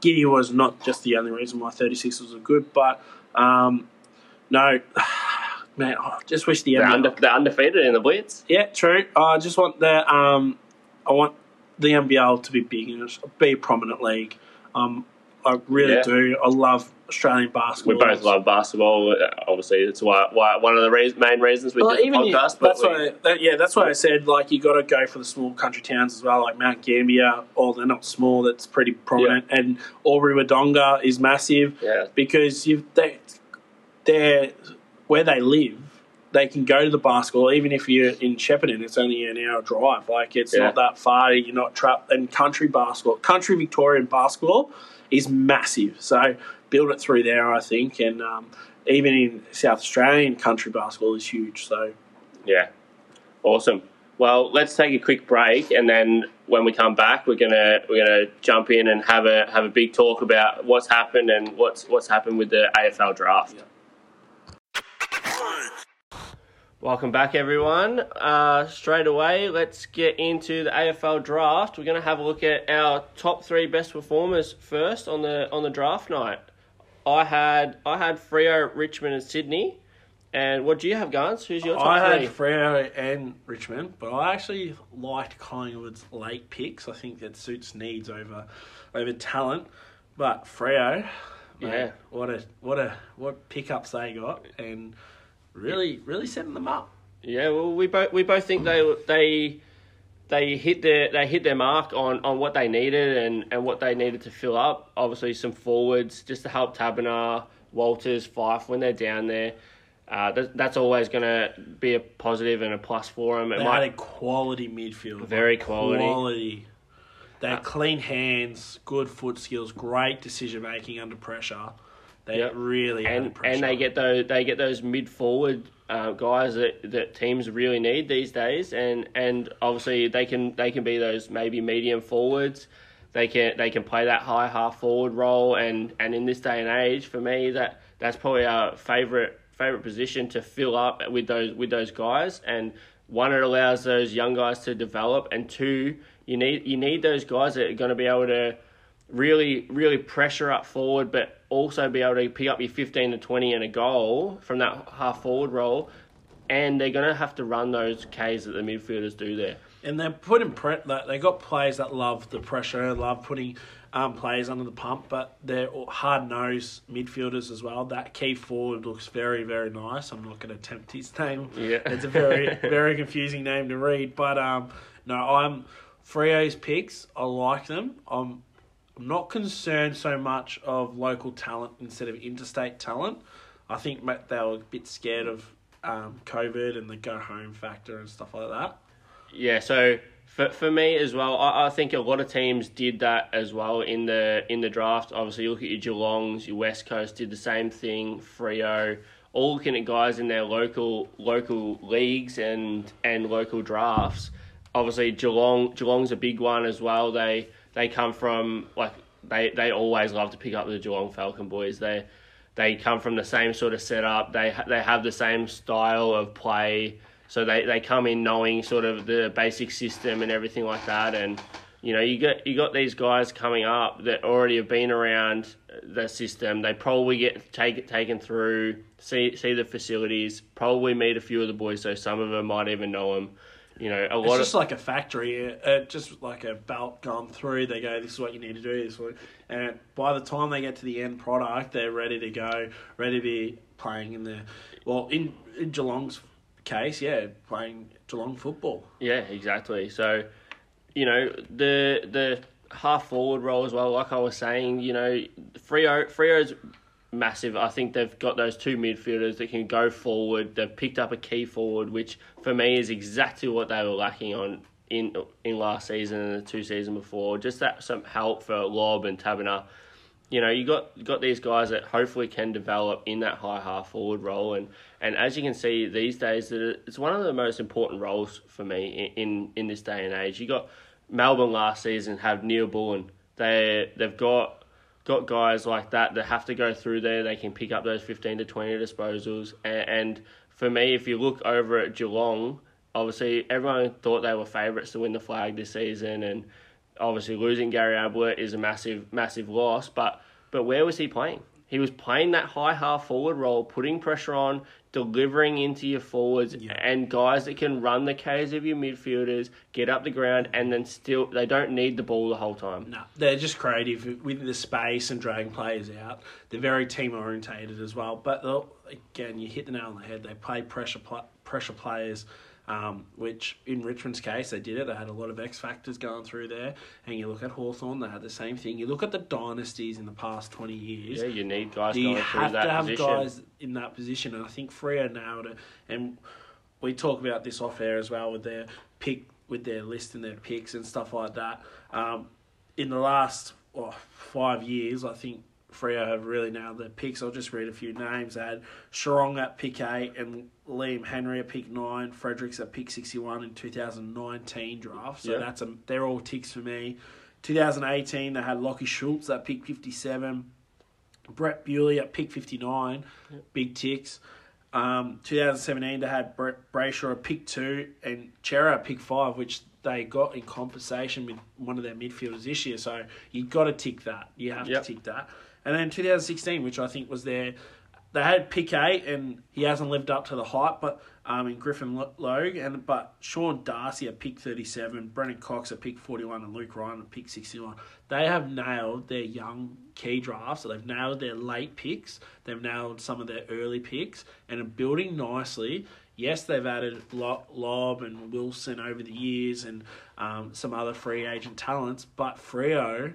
Giddey was not just the only reason why 36ers were good, but um, no, <sighs> man, I just wish the They're, under, they're undefeated in the Blitz. Yeah, true. I just want the um, I want the NBL to be big and be a prominent league. Um, I really Yeah. do. I love Australian basketball. We both love basketball. uh, Obviously, it's why, why one of the reas main reasons we Well, did the even podcast. that's we- why, that, yeah, that's why I said like you got to go for the small country towns as well, like Mount Gambier. Or they're not small; that's pretty prominent. And Albury Wodonga is massive Yeah. because you they they're where they live. They can go to the basketball, even if you're in Shepparton. It's only an hour drive. Like it's Yeah. not that far. You're not trapped. And country basketball, country Victorian basketball, is massive. So build it through there, I think. And um, even in South Australian country basketball is huge. So Yeah, awesome. Well, let's take a quick break, and then when we come back, we're gonna we're gonna jump in and have a have a big talk about what's happened and what's what's happened with the AFL draft. Welcome back, everyone. Uh, straight away, let's get into the AFL draft. We're going to have a look at our top three best performers first on the on the draft night. I had I had Freo, Richmond, and Sydney. And what do you have, Gans? Who's your top I three? had Freo and Richmond, but I actually liked Collingwood's late picks. I think that suits needs over over talent. But Freo, mate, Yeah. what a what a what pickups they got, and really really setting them up. Yeah, well, we both we both think they they they hit their they hit their mark on, on what they needed and, and what they needed to fill up. Obviously, some forwards just to help Taberner, Walters, Fyfe when they're down there. Uh, that, that's always going to be a positive and a plus for them. It They might, had a quality midfield, Very quality. Quality. They had clean hands, good foot skills, great decision making under pressure. They Yep. really and pressure. and they get those they get those mid forward uh, guys that, that teams really need these days, and and obviously they can they can be those maybe medium forwards. They can they can play that high half forward role, and, and in this day and age, for me that that's probably our favorite favorite position to fill up with those with those guys. And one, it allows those young guys to develop, and two, you need you need those guys that are going to be able to really, really pressure up forward, but also be able to pick up your 15 to 20 and a goal from that half forward role. And they're going to have to run those Ks that the midfielders do there. And they're putting pre- that they got players that love the pressure, love putting um, players under the pump, but they're hard nosed midfielders as well. That key forward looks very, very nice. I'm not going to attempt his name. Yeah. it's a very, <laughs> very confusing name to read. But um, no, I'm Freo's picks. I like them. I'm I'm not concerned so much of local talent instead of interstate talent. I think they were a bit scared of um, COVID and the go home factor and stuff like that. Yeah, so for, for me as well, I, I think a lot of teams did that as well in the in the draft. Obviously, you look at your Geelongs, your West Coast did the same thing. Freo, all looking at guys in their local local leagues and and local drafts. Obviously, Geelong Geelong's a big one as well. They they come from like they they always love to pick up the Geelong Falcon boys. They they come from the same sort of setup. They they have the same style of play. So they, they come in knowing sort of the basic system and everything like that. And you know you got you got these guys coming up that already have been around the system. They probably get take, taken through, see see the facilities, probably meet a few of the boys. So some of them might even know them. You know, a lot It's just of like a factory, uh, just like a belt gone through. They go, "This is what you need to do." This, is what-" and by the time they get to the end product, they're ready to go, ready to be playing in the. Well, in in Geelong's case, yeah, playing Geelong football. Yeah, exactly. So, you know, the the half forward role as well, like I was saying, you know, Freo Freo's massive. I think they've got those two midfielders that can go forward. They've picked up a key forward, which for me is exactly what they were lacking on in in last season and the two season before. Just that some help for Lobb and Taberner. You know, you got got these guys that hopefully can develop in that high half forward role, and, and as you can see these days, it's one of the most important roles for me in, in, in this day and age. You got Melbourne last season have Neal-Bullen. They they've got got guys like that that have to go through there. They can pick up those fifteen to twenty disposals. And, and for me, if you look over at Geelong, obviously everyone thought they were favourites to win the flag this season, and obviously losing Gary Ablett is a massive massive loss. But but where was he playing? He was playing that high half forward role, putting pressure on, delivering into your forwards, Yeah. and guys that can run the K's of your midfielders, get up the ground, and then still they don't need the ball the whole time. No, they're just creative with the space and dragging players out. They're very team orientated as well. But again, you hit the nail on the head. They play pressure pressure players, um, which in Richmond's case they did it. They had a lot of X factors going through there. And you look at Hawthorn, they had the same thing. You look at the dynasties in the past twenty years. Yeah, you need guys you going through have to have position. guys in that position, and I think Freo nailed it. And we talk about this off air as well with their pick, with their list and their picks and stuff like that. Um, in the last oh, five years, I think Freo have really nailed their picks. I'll just read a few names. They had Serong at pick eight and Liam Henry at pick nine, Fredericks at pick sixty one in two thousand nineteen draft. So that's a they're all ticks for me. 2018, they had Lachie Schultz at pick 57. Brett Bewley at pick 59, big ticks. Um, 2017, they had Brett Brayshaw at pick two and Cerra at pick five, which they got in compensation with one of their midfielders this year. So you've got to tick that. You have Yep. to tick that. And then 2016, which I think was their. They had pick eight, and he hasn't lived up to the hype, but um, in Griffin Lo- Logue, and but Sean Darcy at pick 37, Brennan Cox at pick 41, and Luke Ryan at pick 61. They have nailed their young key drafts. So they've nailed their late picks. They've nailed some of their early picks, and are building nicely. Yes, they've added Lo- Lobb and Wilson over the years, and um, some other free agent talents, but Freo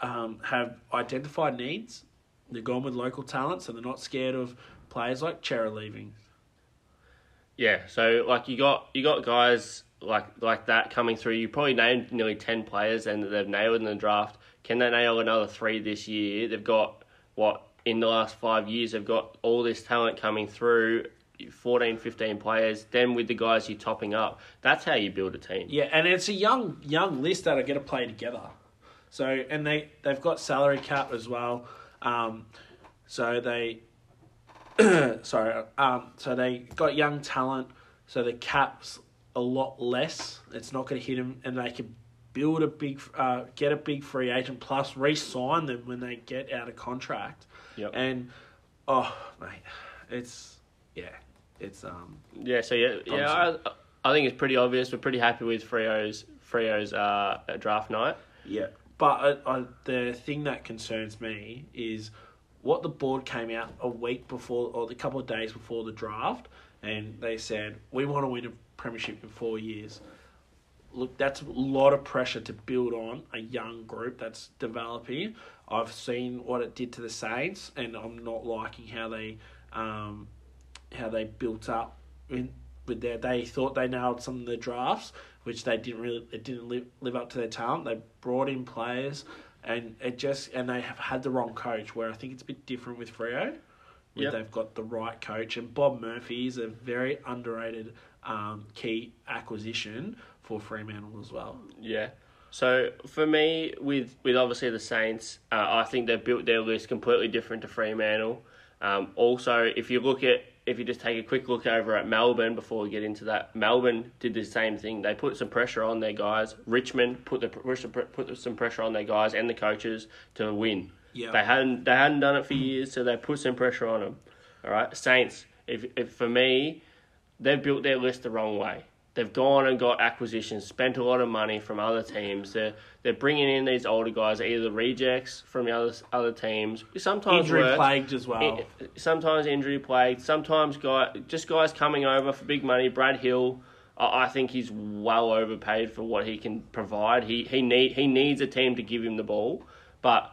um, have identified needs. They're gone with local talent, so they're not scared of players like Cerra leaving. Yeah, so like you got you got guys like like that coming through. You probably named nearly ten players, and they've nailed in the draft. Can they nail another three this year? They've got what in the last five years. They've got all this talent coming through. 14, 15 players. Then with the guys you're topping up, that's how you build a team. Yeah, and it's a young young list that are going to play together. So and they they've got salary cap as well. Um, so they <coughs> sorry, um, so they got young talent. So the cap's a lot less. It's not going to hit them, and they can build a big, uh, get a big free agent plus re-sign them when they get out of contract. Yep. And oh mate, it's yeah, it's um Yeah, so yeah, yeah, I, I think it's pretty obvious. We're pretty happy with Freo's Freo's uh, draft night. Yeah, but I, I, the thing that concerns me is what the board came out a week before or a couple of days before the draft, and they said we want to win a premiership in four years. Look, that's a lot of pressure to build on a young group that's developing. I've seen what it did to the Saints, and I'm not liking how they um, how they built up in, with their. They thought they nailed some of the drafts, which they didn't really. It didn't live live up to their talent. They brought in players, and it just and they have had the wrong coach. Where I think it's a bit different with Freo. Yep. They've got the right coach, and Bob Murphy is a very underrated um, key acquisition for Fremantle as well. Yeah. So for me, with with obviously the Saints, uh, I think they've built their list completely different to Fremantle. Um, also, if you look at if you just take a quick look over at Melbourne before we get into that, Melbourne did the same thing. They put some pressure on their guys. Richmond put the put some pressure on their guys and the coaches to win. Yeah. They hadn't they hadn't done it for years, so they put some pressure on them. All right, Saints. If, if for me, they've built their list the wrong way. They've gone and got acquisitions, spent a lot of money from other teams. They're they're bringing in these older guys, either rejects from the other other teams. Sometimes Injury works. plagued as well. Sometimes injury plagued. Sometimes guy just guys coming over for big money. Brad Hill, I, I think he's well overpaid for what he can provide. He he need he needs a team to give him the ball, but.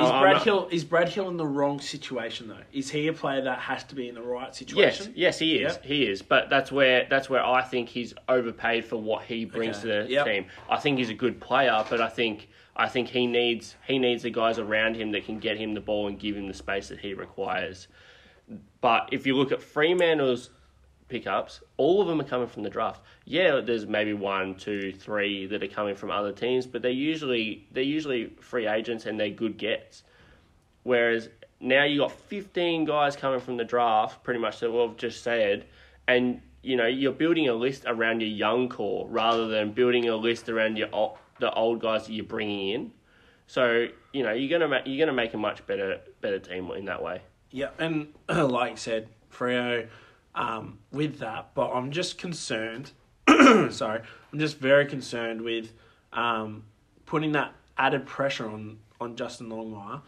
Is Brad not- Hill is Brad Hill in the wrong situation though? Is he a player that has to be in the right Yes, situation? yes, he is. Yep. He is. But that's where that's where I think he's overpaid for what he brings Okay. to the Yep. team. I think he's a good player, but I think I think he needs he needs the guys around him that can get him the ball and give him the space that he requires. But if you look at Fremantle's pickups, all of them are coming from the draft. Yeah, there's maybe one, two, three that are coming from other teams, but they're usually they're usually free agents and they're good gets. Whereas now you got 15 guys coming from the draft, pretty much that we've just said, and you know you're building a list around your young core rather than building a list around your the old guys that you're bringing in. So you know you're gonna you're gonna make a much better better team in that way. Yeah, and <clears throat> like you said, Freo, um, with that, but I'm just concerned. <clears throat> sorry, I'm just very concerned with um, putting that added pressure on on Justin Longmuir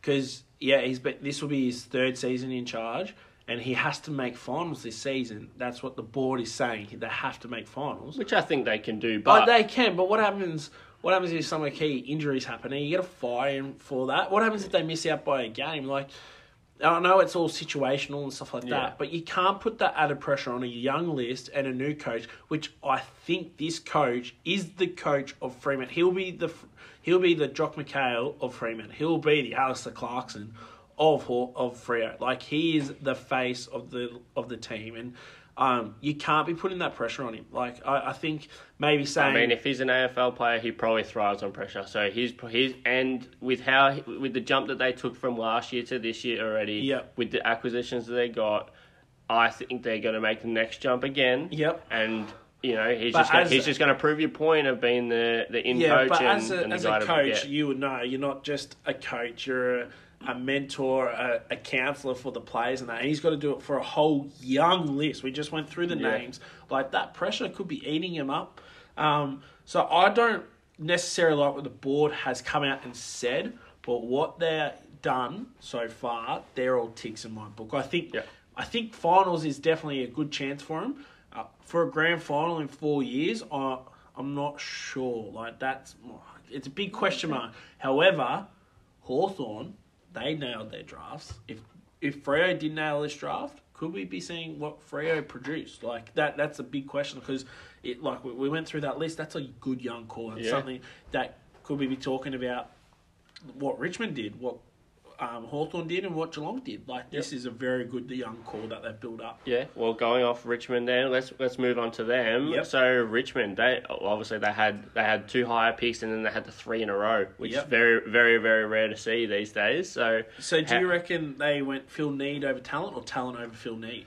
because yeah, he's been, this will be his third season in charge, and he has to make finals this season. That's what the board is saying. They have to make finals. Which I think they can do, But but they can. But what happens? What happens if some of the key injuries happen? And you get a fire for that. What happens if they miss out by a game? Like, I know it's all situational and stuff like Yeah. that, but you can't put that added pressure on a young list and a new coach. Which I think this coach is the coach of Freeman. He'll be the he'll be the Jock McHale of Freeman. He'll be the Alastair Clarkson of of Freo. Like he is the face of the of the team, and um, you can't be putting that pressure on him. Like I, I think maybe saying. I mean, if he's an AFL player, he probably thrives on pressure. So he's he's and with how with the jump that they took from last year to this year already, Yep. with the acquisitions that they got, I think they're going to make the next jump again. Yep. And you know, he's But just gonna, he's just going to prove your point of being the the in yeah, coach but and, as a, as a coach, you would know you're not just a coach. You're a, a mentor, a, a counselor for the players, and that. And he's got to do it for a whole young list. We just went through the Yeah. names. Like that pressure could be eating him up. Um, so I don't necessarily like what the board has come out and said, but what they're done so far, they're all ticks in my book. I think. Yeah. I think finals is definitely a good chance for him. Uh, for a grand final in four years, I, I'm not sure. Like that's it's a big question mark. However, Hawthorn they nailed their drafts. If if Freo did nail this draft, could we be seeing what Freo produced? Like that that's a big question because it like we, we went through that list. That's a good young call and Yeah. something that could we be talking about what Richmond did, what um, Hawthorn did, and what Geelong did. Like this is a very good young core that they've built up. Yeah, well, going off Richmond, then let's let's move on to them. Yep. So Richmond, they obviously they had they had two higher picks and then they had the three in a row, which Yep. is very very very rare to see these days. So So do ha- you reckon they went fill Need over talent or talent over fill Need?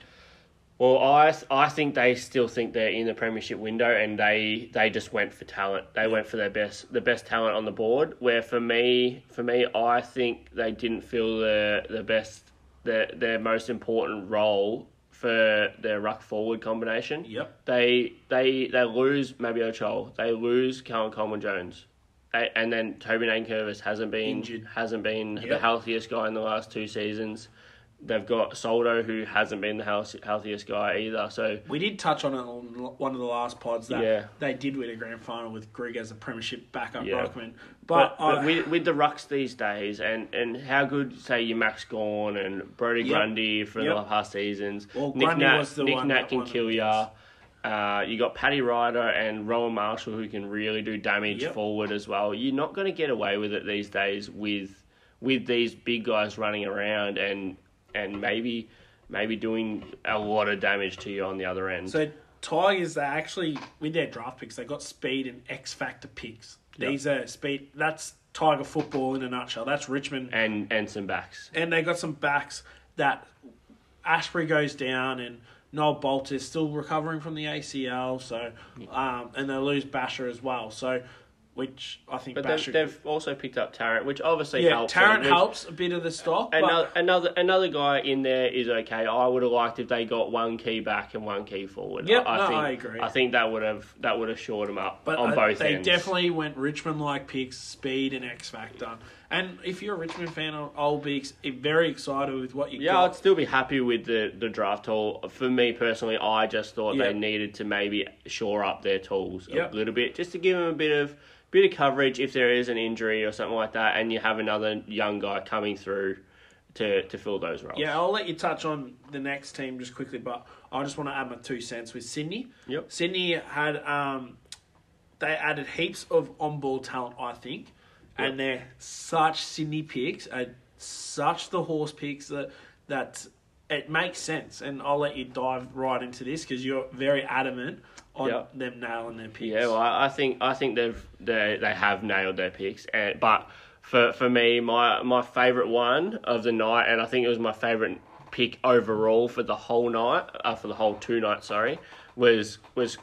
Well, I I think they still think they're in the premiership window, and they they just went for talent. They went for their best the best talent on the board. Where for me for me, I think they didn't feel the the best their their most important role for their ruck forward combination. Yep. They they they lose maybe Ochol. They lose Calvin Coleman Jones. They, and then Toby Nankervis hasn't been Injured. hasn't been the healthiest guy in the last two seasons. They've got Soldo, who hasn't been the health- healthiest guy either. So We did touch on it on one of the last pods that Yeah. they did win a grand final with Greg as a premiership backup Yeah. ruckman. But, But, but I, with, with the rucks these days, and, and how good, say, your Max Gawn and Brodie Yep. Grundy for Yep. the past seasons. Well, Nick Grundy Nat, was the Nick one Nat can kill ya. Uh, you got Paddy Ryder and Rowan Marshall who can really do damage Yep. forward as well. You're not going to get away with it these days with with these big guys running around and and maybe maybe doing a lot of damage to you on the other end. So Tigers, they actually with their draft picks, they got speed and X factor picks. Yep. These are speed. That's Tiger football in a nutshell. That's Richmond, and and some backs. and they got some backs that Astbury goes down and. Noah Balta is still recovering from the ACL, so um, and they lose Bachar as well. So, which I think But they've, they've also picked up Tarrant, which obviously yeah, helps. Tarrant helps a bit of the stock, but Another, another another guy in there is okay. I would have liked if they got one key back and one key forward. Yep, I, no, think, I agree. I think that would have that would have shored them up But on uh, both they ends. definitely went Richmond like picks, speed and X factor. And if you're a Richmond fan, I'll- I'll be ex- very excited with what you Yeah, got. I'd still be happy with the, the draft tool. For me personally, I just thought Yep. they needed to maybe shore up their tools Yep. a little bit, just to give them a bit of bit of coverage if there is an injury or something like that, and you have another young guy coming through to to fill those roles. Yeah, I'll let you touch on the next team just quickly, but I just want to add my two cents with Sydney. Yep. Sydney had um, they added heaps of on-ball talent, I think, and they're such Sydney picks, and such the horse picks that that it makes sense. And I'll let you dive right into this because you're very adamant on Yep. them nailing their picks. Yeah, well, I I think I think they've they they have nailed their picks, and but for for me, my my favorite one of the night, and I think it was my favorite pick overall for the whole night, uh, for the whole two nights, sorry, was was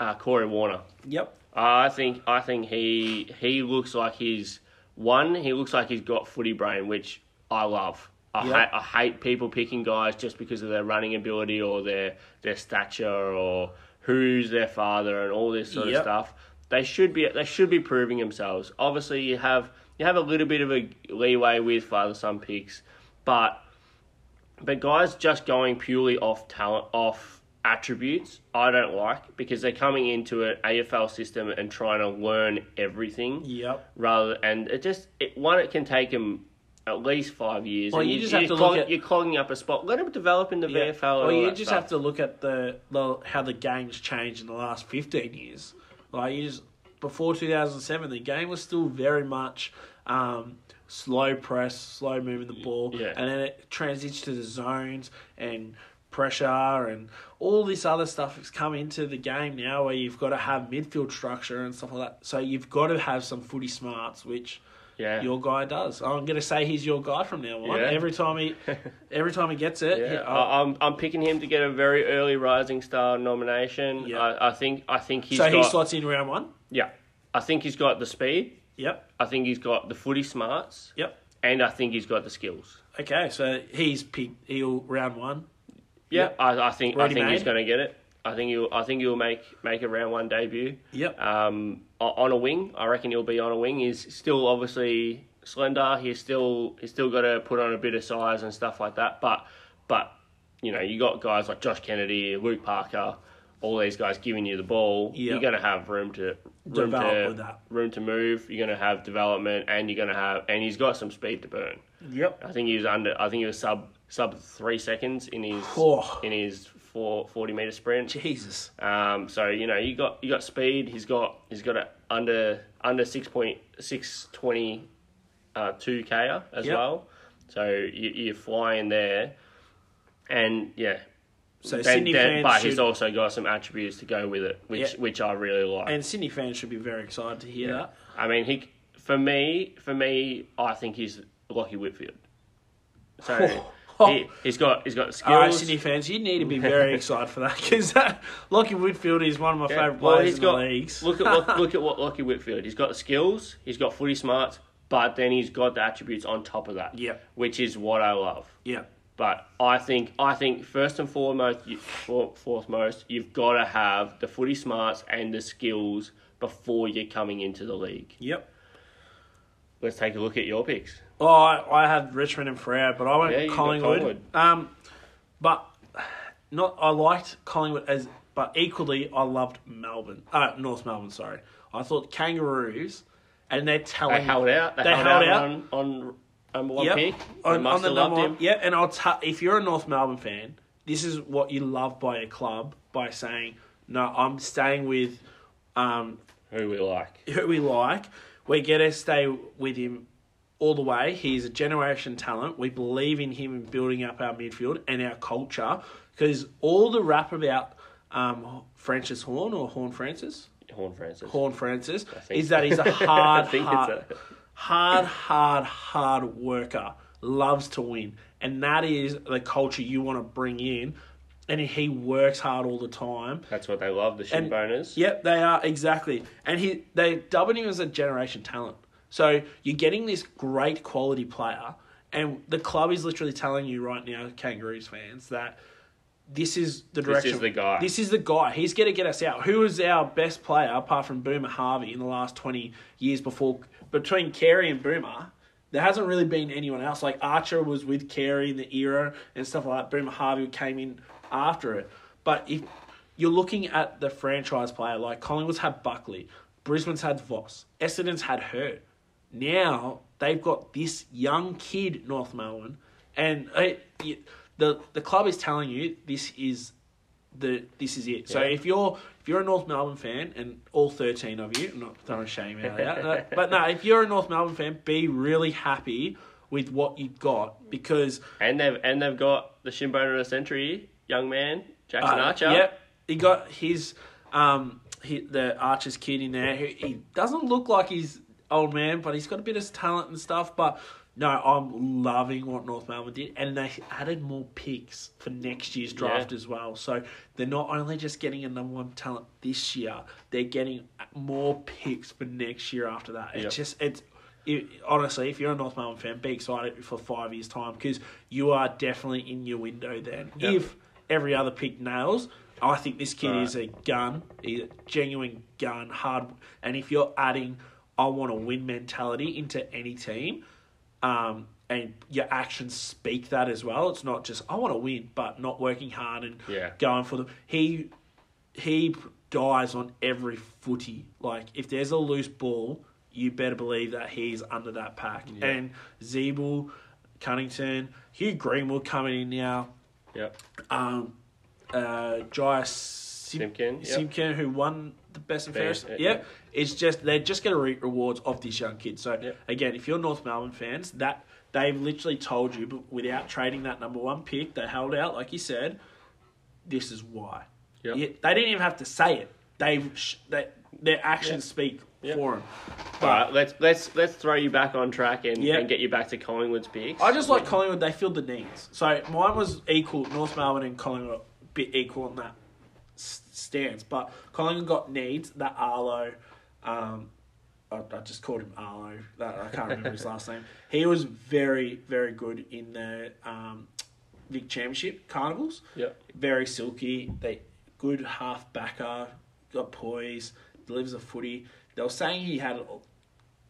uh, Corey Warner. Yep. I think I think he he looks like he's one. He looks like he's got footy brain, which I love. I Yeah. hate I hate people picking guys just because of their running ability or their their stature or who's their father and all this sort Yep. of stuff. They should be they should be proving themselves. Obviously, you have you have a little bit of a leeway with father son picks, but but guys just going purely off talent, off attributes, I don't like because they're coming into an AFL system and trying to learn everything. Yep. Rather, and it just it, one it can take them at least five years. Well, and you just have to look clog- at- you're clogging up a spot. Let them develop in the Yeah. VFL. Well, you just stuff. have to look at the, the how the game's changed in the last fifteen years. Like you just before two thousand seven, the game was still very much um, slow press, slow moving the ball, Yeah. and then it transitions to the zones and pressure and all this other stuff has come into the game now where you've got to have midfield structure and stuff like that. So you've got to have some footy smarts, which Yeah. your guy does. I'm going to say he's your guy from now on. Yeah. Every time he, <laughs> every time he gets it, Yeah, he- I, I'm I'm picking him to get a very early Rising Star nomination. Yeah. I, I think I think he's so got he slots in round one. yeah. I think he's got the speed. Yep. I think he's got the footy smarts, Yep. and I think he's got the skills. Okay, so he's picked. He'll round one. Yeah, Yep. I, I think I think he's going to get it. I think he'll I think he'll make make a round one debut. Yep. Um, on a wing, I reckon he'll be on a wing. He's still obviously slender. He's still he's still got to put on a bit of size and stuff like that. But but you know you got guys like Josh Kennedy, Luke Parker, all these guys giving you the ball. Yep. You're going to have room to room Develop to with that. room to move. You're going to have development, and you're going to have and he's got some speed to burn. Yep. I think he was under. I think he was sub sub three seconds in his Oh. in his four, 40 meter sprint. Jesus. Um, so you know you got you got speed. He's got he's got a under under six point six twenty uh, two k as Yep. well. So you, you're flying there, and yeah. So Then- Sydney then- fans but should, he's also got some attributes to go with it, which Yeah. which I really like. and Sydney fans should be very excited to hear that. I mean, he for me, for me, I think he's Lachie Whitfield. So Oh. he, he's got he's got skills. All right, Sydney fans, you need to be <laughs> very excited for that because Lachie Whitfield is one of my Yeah, favourite well, players he's in got, the leagues. Look at look, <laughs> look at what Lachie Whitfield. He's got the skills. He's got footy smarts, but then he's got the attributes on top of that. Yep. Which is what I love. yeah. But I think I think first and foremost, you, for, foremost, you've got to have the footy smarts and the skills before you're coming into the league. Yep. Let's take a look at your picks. Oh, I, I had Richmond and Freyr, but I went Yeah, you got Collingwood. Collingwood. Um, but not I liked Collingwood as, but equally I loved Melbourne. Uh, North Melbourne. Sorry, I thought Kangaroos, and they're telling They held out. They, held, out, on on number one Yep. pick. They on, must on the have number loved one. him. Yeah, and I'll t- if you're a North Melbourne fan, this is what you love by a club by saying, "No, I'm staying with um, Who we like. who we like. We're gonna stay with him all the way. He's a generation talent. We believe in him in building up our midfield and our culture because all the rap about um, Francis Horn or Horn Francis, Horn Francis. Horn Francis, is that he's a <laughs> hard, hard, a- hard, hard, hard worker. Loves to win, and that is the culture you want to bring in. And he works hard all the time. That's what they love, the shin And- boners. Yep, they are exactly. And he they dubbed him as a generation talent. So you're getting this great quality player, and the club is literally telling you right now, Kangaroos fans, that this is the direction. This is the guy. This is the guy. He's going to get us out. Who was our best player apart from Boomer Harvey in the last twenty years before between Carey and Boomer? There hasn't really been anyone else. Like Archer was with Carey in the era and stuff like that. Boomer Harvey came in after it. But if you're looking at the franchise player, like Collingwood's had Buckley, Brisbane's had Voss, Essendon's had Hird. Now they've got this young kid, North Melbourne, and uh, you- the the club is telling you this is the this is it. So Yeah. if you're if you're a North Melbourne fan, and all thirteen of you, I'm not throwing shame out there, but <laughs> no, if you're a North Melbourne fan, be really happy with what you've got because And they've and they've got the shin boner of the century, young man, Jackson Uh, Archer. Yep, he got his um he, the Archer's kid in there. He, he doesn't look like he's old man, but he's got a bit of talent and stuff. But no, I'm loving what North Melbourne did, and they added more picks for next year's draft Yeah. as well. So they're not only just getting a number one talent this year, they're getting more picks for next year after that. It's Yep. just it's. It, honestly, if you're a North Melbourne fan, be excited for five years' time because you are definitely in your window then. Yep. If every other pick nails. I think this kid Right. is a gun, he's a genuine gun, hard. And if you're adding, I want to win mentality into any team, um, and your actions speak that as well. It's not just I want to win, but not working hard and Yeah. going for them. he he dies on every footy. Like if there's a loose ball, you better believe that he's under that pack. And Ziebell, Cunnington, Hugh Greenwood coming in now Yep. um, uh, Jai Sim- Simpkin, yep. Simpkin, who won the best and Fairest, fairest. Uh, yeah. Yep. It's just they're just going to reap rewards of this young kid. So Yep. again, if you're North Melbourne fans, that they've literally told you, but without trading that number one pick, they held out, like you said. This is why. Yep. Yeah, they didn't even have to say it. They've sh- they, their actions speak for them. All right, let's let's let's throw you back on track and, and get you back to Collingwood's picks. I just like Collingwood. They filled the needs. So mine was equal. North Melbourne and Collingwood a bit equal on that But Collingwood got needs. That Arlo, um, I, I just called him Arlo. That I can't remember his last name. He was very very good in the um, Vic Championship carnivals. Yep. Very silky. They good half backer. Got poise. Delivers a footy. They were saying he had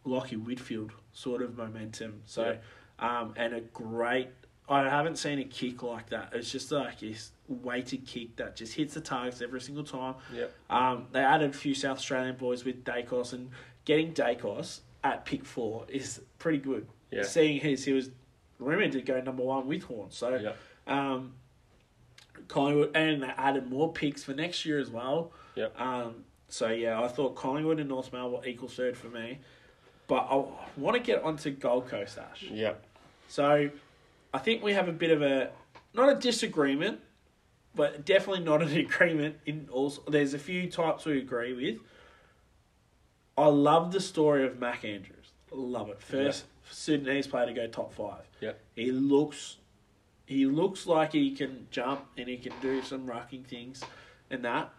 Lachie Whitfield sort of momentum. So, um, and a great. I haven't seen a kick like that. It's just like this weighted kick that just hits the targets every single time. Yep. Um, they added a few South Australian boys with Daicos, and getting Daicos at pick four is pretty good. Yeah. Seeing his, he was rumoured to go number one with Horn. So, Yep. um, Collingwood, and they added more picks for next year as well. Yep. Um, so yeah, I thought Collingwood and North Melbourne equal third for me, but I want to get onto Gold Coast Ash. Yep. So I think we have a bit of a not a disagreement, but definitely not an <laughs> agreement. In also, there's a few types we agree with. I love the story of Mac Andrews. Love it. First Sudanese player to go top five. Yep. He looks he looks like he can jump and he can do some rucking things and that.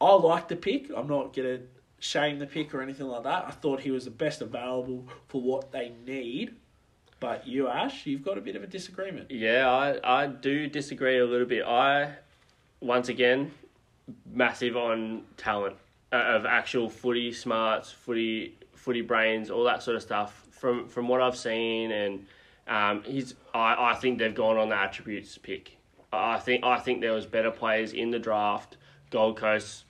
I like the pick. I'm not gonna shame the pick or anything like that. I thought he was the best available for what they need. But you, Ash, you've got a bit of a disagreement. Yeah, I, I do disagree a little bit. I, once again, massive on talent uh, of actual footy smarts, footy footy brains, all that sort of stuff. From from what I've seen, and um, he's I, I think they've gone on the attributes pick. I think I think there was better players in the draft. Gold Coast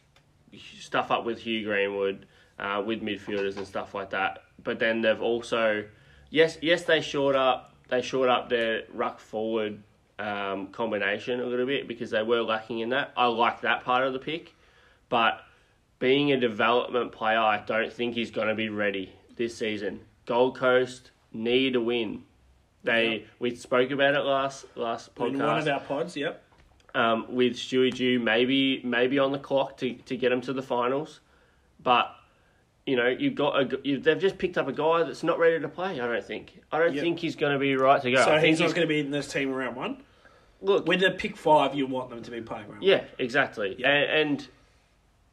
stuff up with Hugh Greenwood, uh, with midfielders and stuff like that. But then they've also, yes, yes, they shored up, they shored up their ruck forward um, combination a little bit because they were lacking in that. I like that part of the pick, but being a development player, I don't think he's going to be ready this season. Gold Coast, need a win. They Yeah. we spoke about it last last In one of our pods, yep. um, with Stewie Dew maybe maybe on the clock to, to get them to the finals, but you know you've got a you, they've just picked up a guy that's not ready to play. I don't think I don't Yep. think he's going to be right to go. So I he's not going to be in this team around one. look With the pick five, you want them to be playing around. Yeah, exactly. Yeah. And, and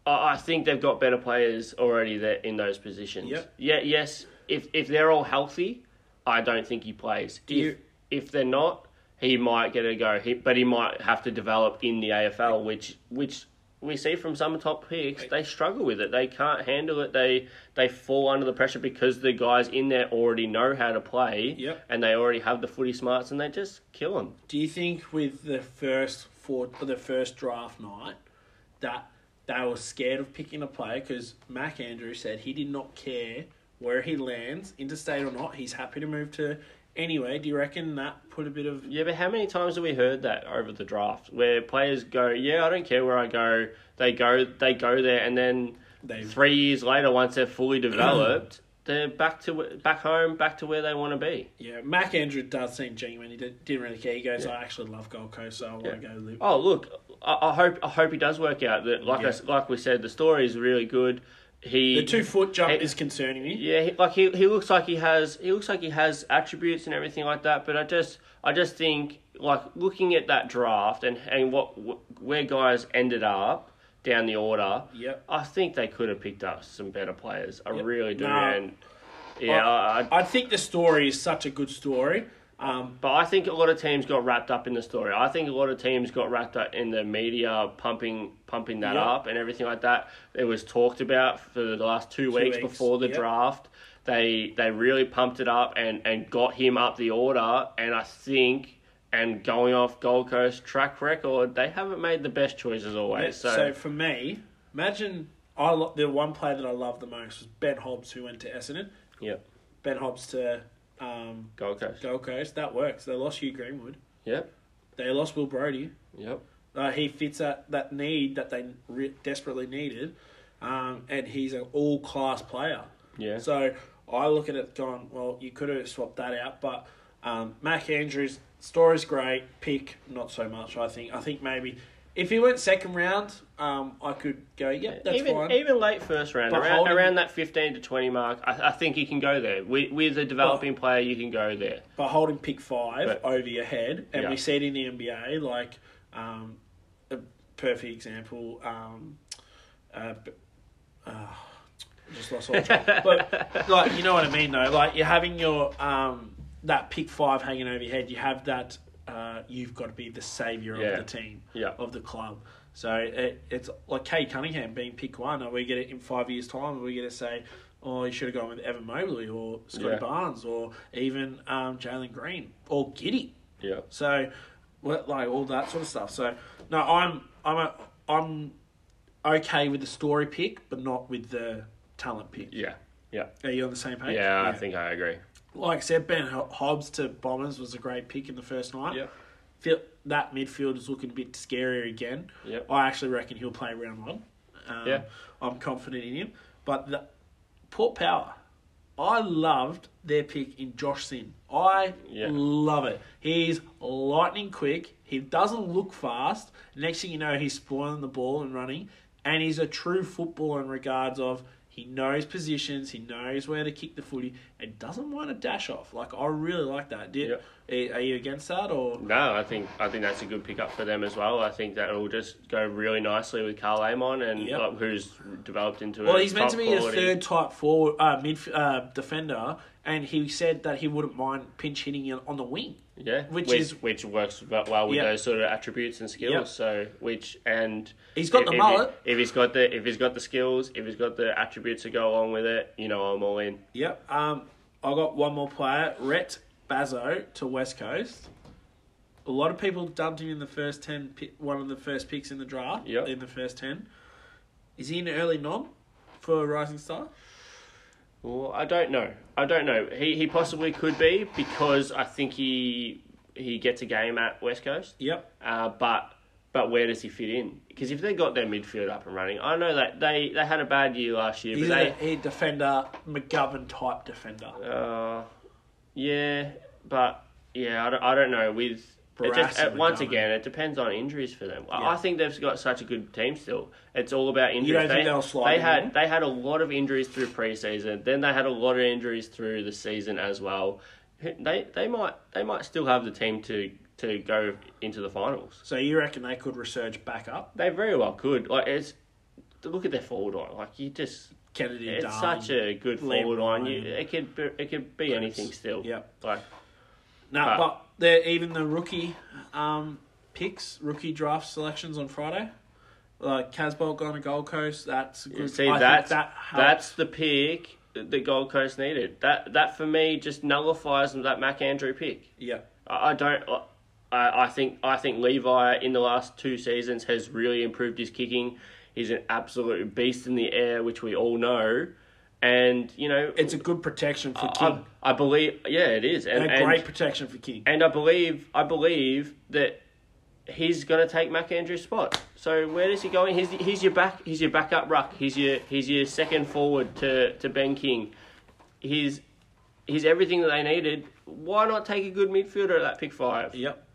I I think they've got better players already there in those positions. Yep. Yeah. Yes. If if they're all healthy, I don't think he plays. Do if you- if they're not, he might get a go. He, but he might have to develop in the AFL, which which we see from some top picks. They struggle with it. They can't handle it. They they fall under the pressure because the guys in there already know how to play. Yep. And they already have the footy smarts, and they just kill them. Do you think with the first four, the first draft night, that they were scared of picking a player because Mac Andrew said he did not care where he lands, interstate or not, he's happy to move to anywhere. Do you reckon that put a bit of Yeah, but how many times have we heard that over the draft where players go, "Yeah, I don't care where I go." They go, they go there, and then They- three years later, once they're fully developed, <clears throat> they're back to back home, back to where they want to be. yeah? Mac Andrew does seem genuine. He did, didn't really care. He goes, I actually love Gold Coast, so I want to go live. Oh, look, I, I hope I hope he does work out. That like I Yeah. s like we said, the story is really good. He The two foot jump Hey- is concerning me. Yeah, he, like he he looks like he has he looks like he has attributes and everything like that. But I just I just think like looking at that draft and and what where guys ended up down the order. Yep. I think they could have picked up some better players. I Yep. really do. No. And yeah, I, I, I think the story is such a good story. Um, but I think a lot of teams got wrapped up in the story. I think a lot of teams got wrapped up in the media pumping pumping that Yep. up and everything like that. It was talked about for the last two, weeks, weeks, before the yep. draft. They they really pumped it up and, and got him up the order. And I think and going off Gold Coast track record, they haven't made the best choices always. so, So, for me, imagine I lo- the one player that I loved the most was Ben Hobbs, who went to Essendon. yep, Ben Hobbs to um, Gold Coast. Gold Coast. That works. They lost Hugh Greenwood. Yep, They lost Will Brodie. yep. Uh, he fits that, that need that they re- desperately needed, um, and he's an all class player. Yeah. So I look at it going, well, you could have swapped that out, but um, Mac Andrews story's great. Pick not so much. I think. I think maybe if he went second round, um, I could go, yep, that's even fine. even late first round, But around, holding- around that fifteen to twenty mark, I, I think you can go there. With, with a developing player, you can go there. but holding pick five But- over your head, and Yeah. we see it in the NBA, like um, a perfect example. Um, uh, b- uh, just lost all track. <laughs> but like you know what I mean, though. Like you're having your um, that pick five hanging over your head. You have that. Uh, you've got to be the savior Yeah. of the team, Yeah. of the club. So it, it's like Cade Cunningham being pick one. Are we get it in five years' time? Are we going to say, oh, you should have gone with Evan Mobley or Scotty Yeah. Barnes or even um, Jalen Green or Giddey? Yeah. So, like all that sort of stuff. So, no, I'm I'm a, I'm okay with the story pick, but not with the talent pick. Yeah. Yeah. Are you on the same page? Yeah, I think I agree. Like I said, Ben Hobbs to Bombers was a great pick in the first night. Yep. Feel that midfield is looking a bit scarier again. Yep. I actually reckon he'll play round one. Um, Yeah. I'm confident in him. But the Port Power, I loved their pick in Josh Sinn. I Yeah. love it. He's lightning quick. He doesn't look fast. Next thing you know, he's spoiling the ball and running. And he's a true footballer in regards of he knows positions, he knows where to kick the footy, and doesn't want to dash off. Like I really like that. Did are you against that or? No, I think I think that's a good pickup for them as well. I think that will just go really nicely with Karl Amon and Yep. like, who's developed into Well, a he's meant to be quality. a third type forward, uh, mid uh, defender, and he said that he wouldn't mind pinch hitting on the wing. Yeah, which which, is- which works well with Yep. those sort of attributes and skills. Yep. So which and He's got if- the if mullet. He, if he's got the if he's got the skills, if he's got the attributes to go along with it, you know, I'm all in. Yep. Um, I got one more player, Rhett Bazzo to West Coast. A lot of people dubbed him in the first ten, one of the first picks in the draft. Yep. In the first ten, is he an early nom for Rising Star? Well, I don't know. I don't know. He he possibly could be because I think he he gets a game at West Coast. Yep. Uh, but but where does he fit in? Because if they got their midfield up and running, I know that they, they had a bad year last year, He's but a, they a defender, McGovern type defender. uh, Yeah, but yeah, I don't, I don't know. With it just, once again, it depends on injuries for them. I- Yeah. I think they've got such a good team still. It's all about injuries. don't think they, they'll slide they had they had a lot of injuries through preseason. Then they had a lot of injuries through the season as well. They they might they might still have the team to to go into the finals. So you reckon they could resurge back up? They very well could. Like it's look at their forward line. Like you just Kennedy, it's such a good forward line. You, it could be, it could be anything still. Yep. Like No, But- but they're even the rookie um, picks, rookie draft selections on Friday. Like Casboult going to Gold Coast, that's good. See, I that's that that's the pick the Gold Coast needed. That that for me just nullifies that Mac Andrew pick. yeah, I, I don't. I, I think I think Levi in the last two seasons has really improved his kicking. He's an absolute beast in the air, which we all know. And you know, it's a good protection for King I believe, yeah, it is, and, and a and, great protection for King. and I believe I believe that he's going to take Mac Andrew's spot. So where does he go? He's he's your back. He's your backup ruck. He's your he's your second forward to, to Ben King. He's he's everything that they needed. Why not take a good midfielder at that pick five, Yep,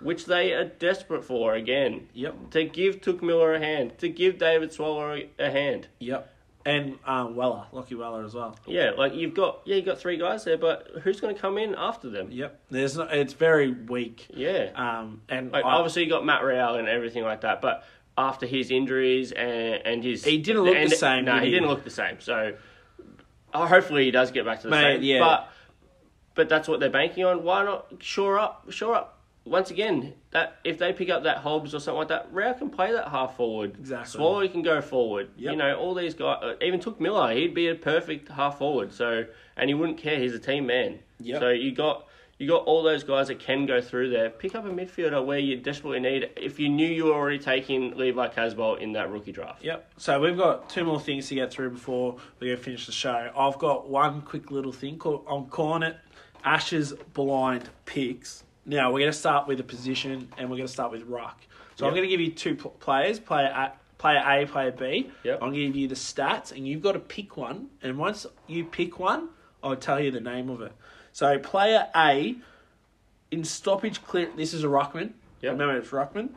which they are desperate for again. yep, To give Touk Miller a hand, to give David Swallow a, a hand. yep. And um, Weller, Lachie Weller as well. Yeah, like you've got yeah you've got three guys there, but who's going to come in after them? Yep, there's no, it's very weak. Yeah. Um, and Like, I- obviously, you got Matt Rowell and everything like that, but after his injuries and, and his He didn't look the same, No, did he he? didn't look the same. So, uh, hopefully, he does get back to the Mate, same. yeah. But but that's what they're banking on. Why not shore up? Shore up. Once again, that if they pick up that Hobbs or something like that, Rowell can play that half forward. Exactly. Swallow can go forward. Yep. You know, all these guys. Uh, even Touk Miller, he'd be a perfect half forward. So and he wouldn't care. He's a team man. Yep. So you got you got all those guys that can go through there. Pick up a midfielder where you desperately need. If you knew you were already taking Levi Casboult in that rookie draft. Yep. So we've got two more things to get through before we go finish the show. I've got one quick little thing called I'm calling it Ash's blind picks. Now we're going to start with a position and we're going to start with ruck. So I'm going to give you two pl- players, player A, player A, player B. Yep. To give you the stats and you've got to pick one. And once you pick one, I'll tell you the name of it. So player A in stoppage clear. This is a ruckman. Yep. Remember, it's ruckman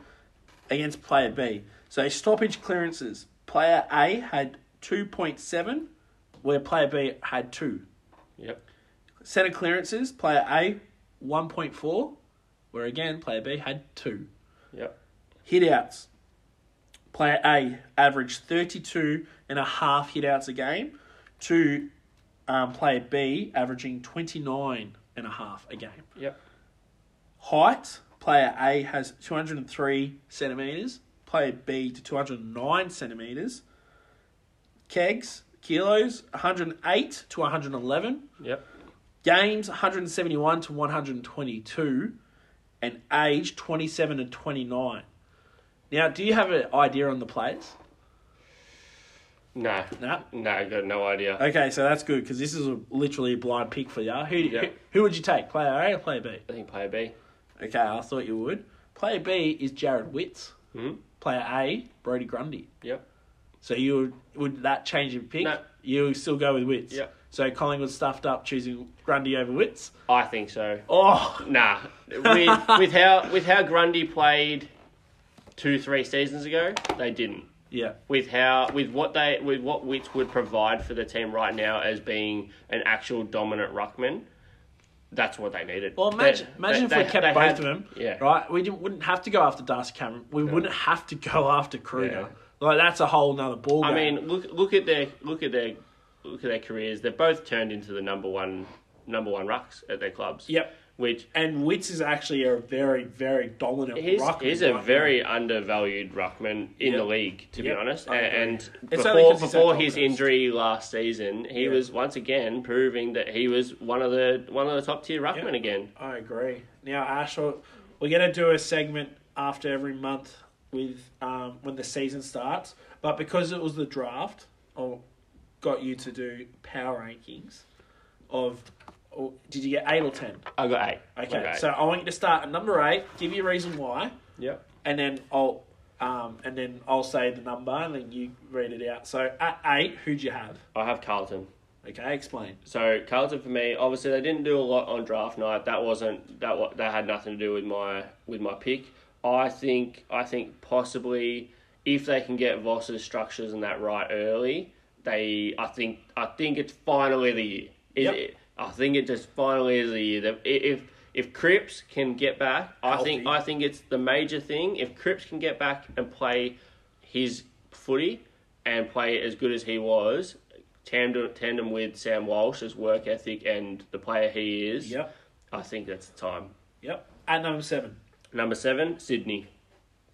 against player B. So stoppage clearances. Player A had two point seven, where player B had two. Yep. Centre clearances. Player A one point four, where again player B had two. Yep. Hitouts. Player A averaged 32 and a half hitouts a game to um, player B averaging 29 and a half a game. Yep. Height, player A has 203 centimetres, player B to 209 centimetres. Kegs, kilos, 108 to 111. Yep. Games, 171 to 122. And age, 27 and 29. Now, do you have an idea on the players? No. No. No, I got no idea. Okay, so that's good because this is a, literally a blind pick for you. Who, Yeah. who who would you take, player A or player B? I think player B. Okay, I thought you would. Player B is Jarrod Witts. Hmm? Player A, Brodie Grundy. Yep. So you would, would that change your pick? No. You still go with. Yep. So Collingwood stuffed up choosing Grundy over Witts. I think so. Oh, Nah. With, <laughs> with how with how Grundy played two three seasons ago, they didn't. yeah. with how with what they with what Witts would provide for the team right now as being an actual dominant ruckman, that's what they needed. Well, imagine, They- imagine they- if we kept they both had- of them. Yeah. Right. We didn't, wouldn't have to go after Darcy Cameron. We wouldn't have to go after Kruger. Yeah. Like that's a whole nother ball. I mean, look look at their look at their look at their careers. They've both turned into the number one number one rucks at their clubs. Yep. Which And Witts is actually a very, very dominant he's, ruckman he's a right very undervalued ruckman in Yep. the league, to Yep, be honest. And It's before 'cause he's at before his injury last season, he Yeah. was once again proving that he was one of the one of the top tier ruckmen Yep. again. I agree. Now, Ash, we're going to do a segment after every month with um, when the season starts. But because it was the draft, I got you to do power rankings of. Or did you get eight or ten? I got eight. I Okay, got eight. so I want you to start at number eight. Give you a reason why, Yep. and then I'll um, and then I'll say the number, and then you read it out. So at eight, who'd you have? I have Carlton. Okay, explain. So Carlton for me, obviously they didn't do a lot on draft night. That wasn't that. wa- That had nothing to do with my with my pick. I think I think possibly if they can get Voss's structures and that right early, they I think I think it's finally the year. It- Yep. it- I think it just finally is the year. That If if Cripps can get back, I think I think it's the major thing. If Cripps can get back and play his footy and play as good as he was, tandem tandem with Sam Walsh's work ethic and the player he is, Yep. I think that's the time. Yep. At number seven. Number seven, Sydney.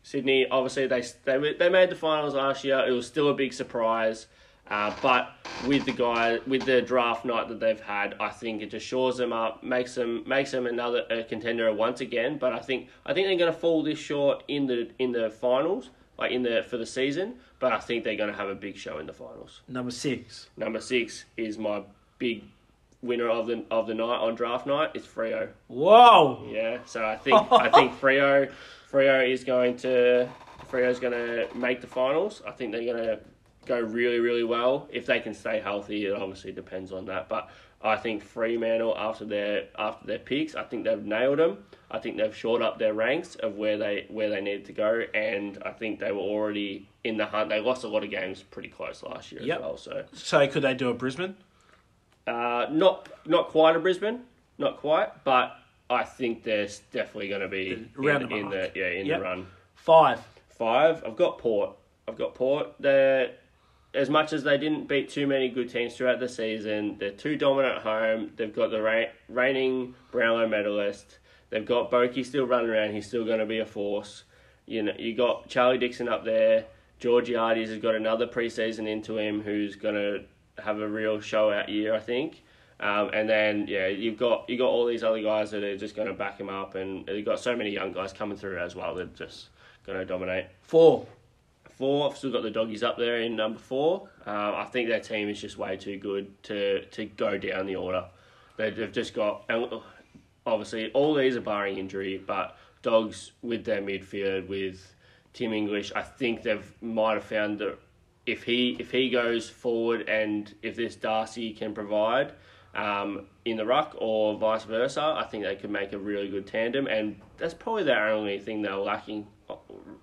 Sydney, obviously they they they made the finals last year. It was still a big surprise, uh, but with the guy with the draft night that they've had, I think it just shores them up, makes them makes them another a contender once again. But I think I think they're going to fall this short in the in the finals, like in the for the season. But I think they're going to have a big show in the finals. Number six. Number six is my big winner of the of the night on draft night. is Freo. Whoa. Yeah, so I think I think <laughs> Freo Freo is going to Freo's going to make the finals. I think they're going to go really really well if they can stay healthy. It obviously depends on that, but I think Fremantle after their after their picks, I think they've nailed them. I think they've shored up their ranks of where they where they needed to go, and I think they were already in the hunt. They lost a lot of games pretty close last year Yep. as well. So So could they do a Brisbane? Uh, not not quite a Brisbane, not quite, but I think there's definitely going to be Around in, the in the yeah in Yep. the run. Five. Five. I've got Port. I've got Port. They're as much as they didn't beat too many good teams throughout the season. They're too dominant at home. They've got the reigning Brownlow medalist. They've got Boki still running around. He's still going to be a force. You know, you got Charlie Dixon up there. Georgiades has got another preseason into him, who's going to have a real show out year, I think. Um, and then yeah, you've got you got all these other guys that are just going to back him up, and you've got so many young guys coming through as well. They're just going to dominate. Four. Four, I've still got the doggies up there in number four. Um, I think their team is just way too good to to go down the order. They- They've just got, and obviously all these are barring injury, but dogs with their midfield with Tim English, I think they've might have found that if he if he goes forward and if this Darcy can provide um, in the ruck or vice versa, I think they could make a really good tandem, and that's probably their only thing they're lacking.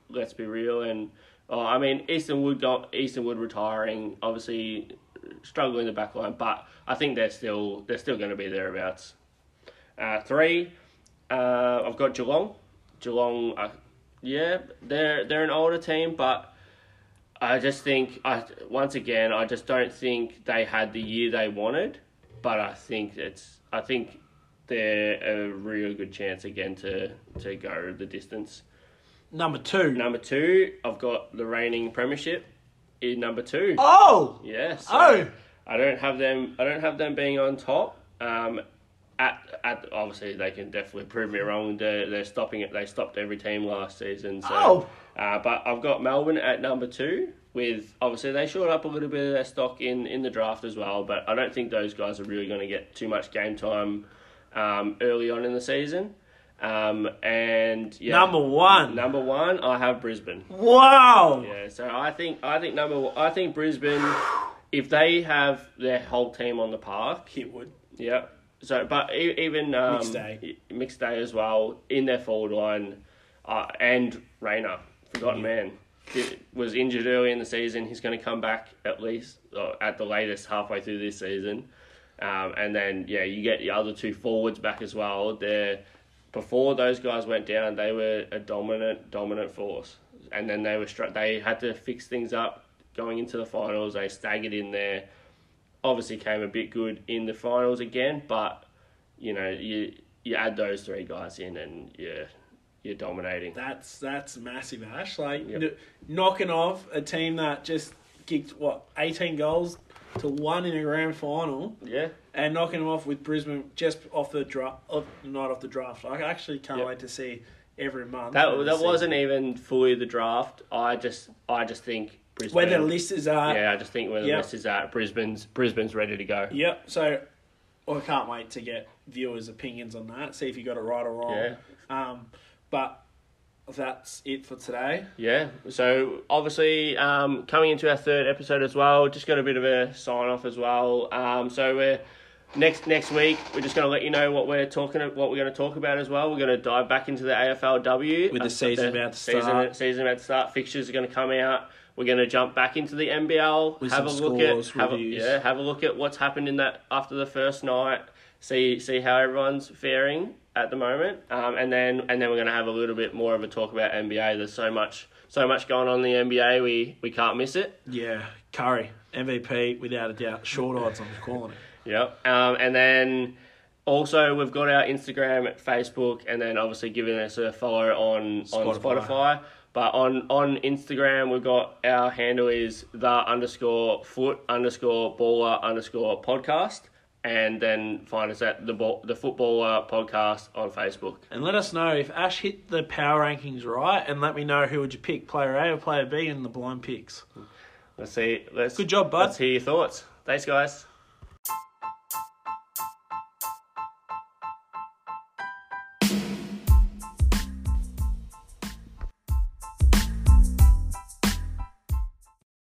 Let's be real, and oh, I mean Easton Wood got Easton Wood retiring, obviously struggling in the back line, but I think they're still they're still going to be thereabouts. Uh, three, uh, I've got Geelong. Geelong, uh, yeah, they're they're an older team, but I just think I once again I just don't think they had the year they wanted, but I think it's I think they're a real good chance again to to go the distance. Number two. Number two, I've got the reigning premiership in number two. Oh. Yes. Oh. I don't have them. I don't have them being on top. Um, at at obviously they can definitely prove me wrong. They're, they're stopping it. They stopped every team last season. So, Oh. uh, but I've got Melbourne at number two. With obviously they shored up a little bit of their stock in in the draft as well. But I don't think those guys are really going to get too much game time um, early on in the season. Um, and yeah, Number one. number one, I have Brisbane. Wow. Yeah, so I think I think number one, I think Brisbane, if they have their whole team on the park, it would. yeah. So, but even um, McStay. mixed day as well in their forward line, uh, and Rayner, forgotten man, He was injured early in the season. He's going to come back at least uh, at the latest halfway through this season, um, and then yeah, you get the other two forwards back as well. They're before those guys went down, they were a dominant, dominant force, and then they were str- they had to fix things up going into the finals. They staggered in there. Obviously, came a bit good in the finals again, but you know you you add those three guys in, and yeah, you're dominating. That's that's massive, Ash. Like Yep. kn- knocking off a team that just kicked what eighteen goals to one in a grand final, Yeah, and knocking them off with Brisbane just off the draft, off, not off the draft. I actually can't Yep. wait to see every month. that that wasn't even fully the draft. I just I just think Brisbane. where the list is at. Yeah, I just think where the Yep. list is at, Brisbane's Brisbane's ready to go. Yep. So I can't wait to get viewers' opinions on that. See if you got it right or wrong. Yeah. Um, but that's it for today. Yeah. So obviously, um, coming into our third episode as well, just got a bit of a sign off as well. Um, so we're next next week. We're just going to let you know what we're talking what we're going to talk about as well. We're going to dive back into the AFLW With the season about to season, start. Season about to start. Fixtures are going to come out. We're going to jump back into the NBL. With have a look scores, at have a, yeah, have a look at what's happened in that after the first night. See see how everyone's faring at the moment, um, and then and then we're going to have a little bit more of a talk about NBA. There's so much so much going on in the NBA. We we can't miss it. Yeah, Curry MVP without a doubt. Short odds, I'm calling it. Yep. Um, and then also we've got our Instagram, Facebook, and then obviously giving us a follow on on Spotify. Spotify. But on on Instagram, we've got our handle is the underscore foot underscore baller underscore podcast, and then find us at the ball, the footballer podcast on Facebook. And let us know if Ash hit the power rankings right, and let me know who would you pick, player A or player B in the blind picks. Let's see. Let's Good job, bud. Let's hear your thoughts. Thanks, guys.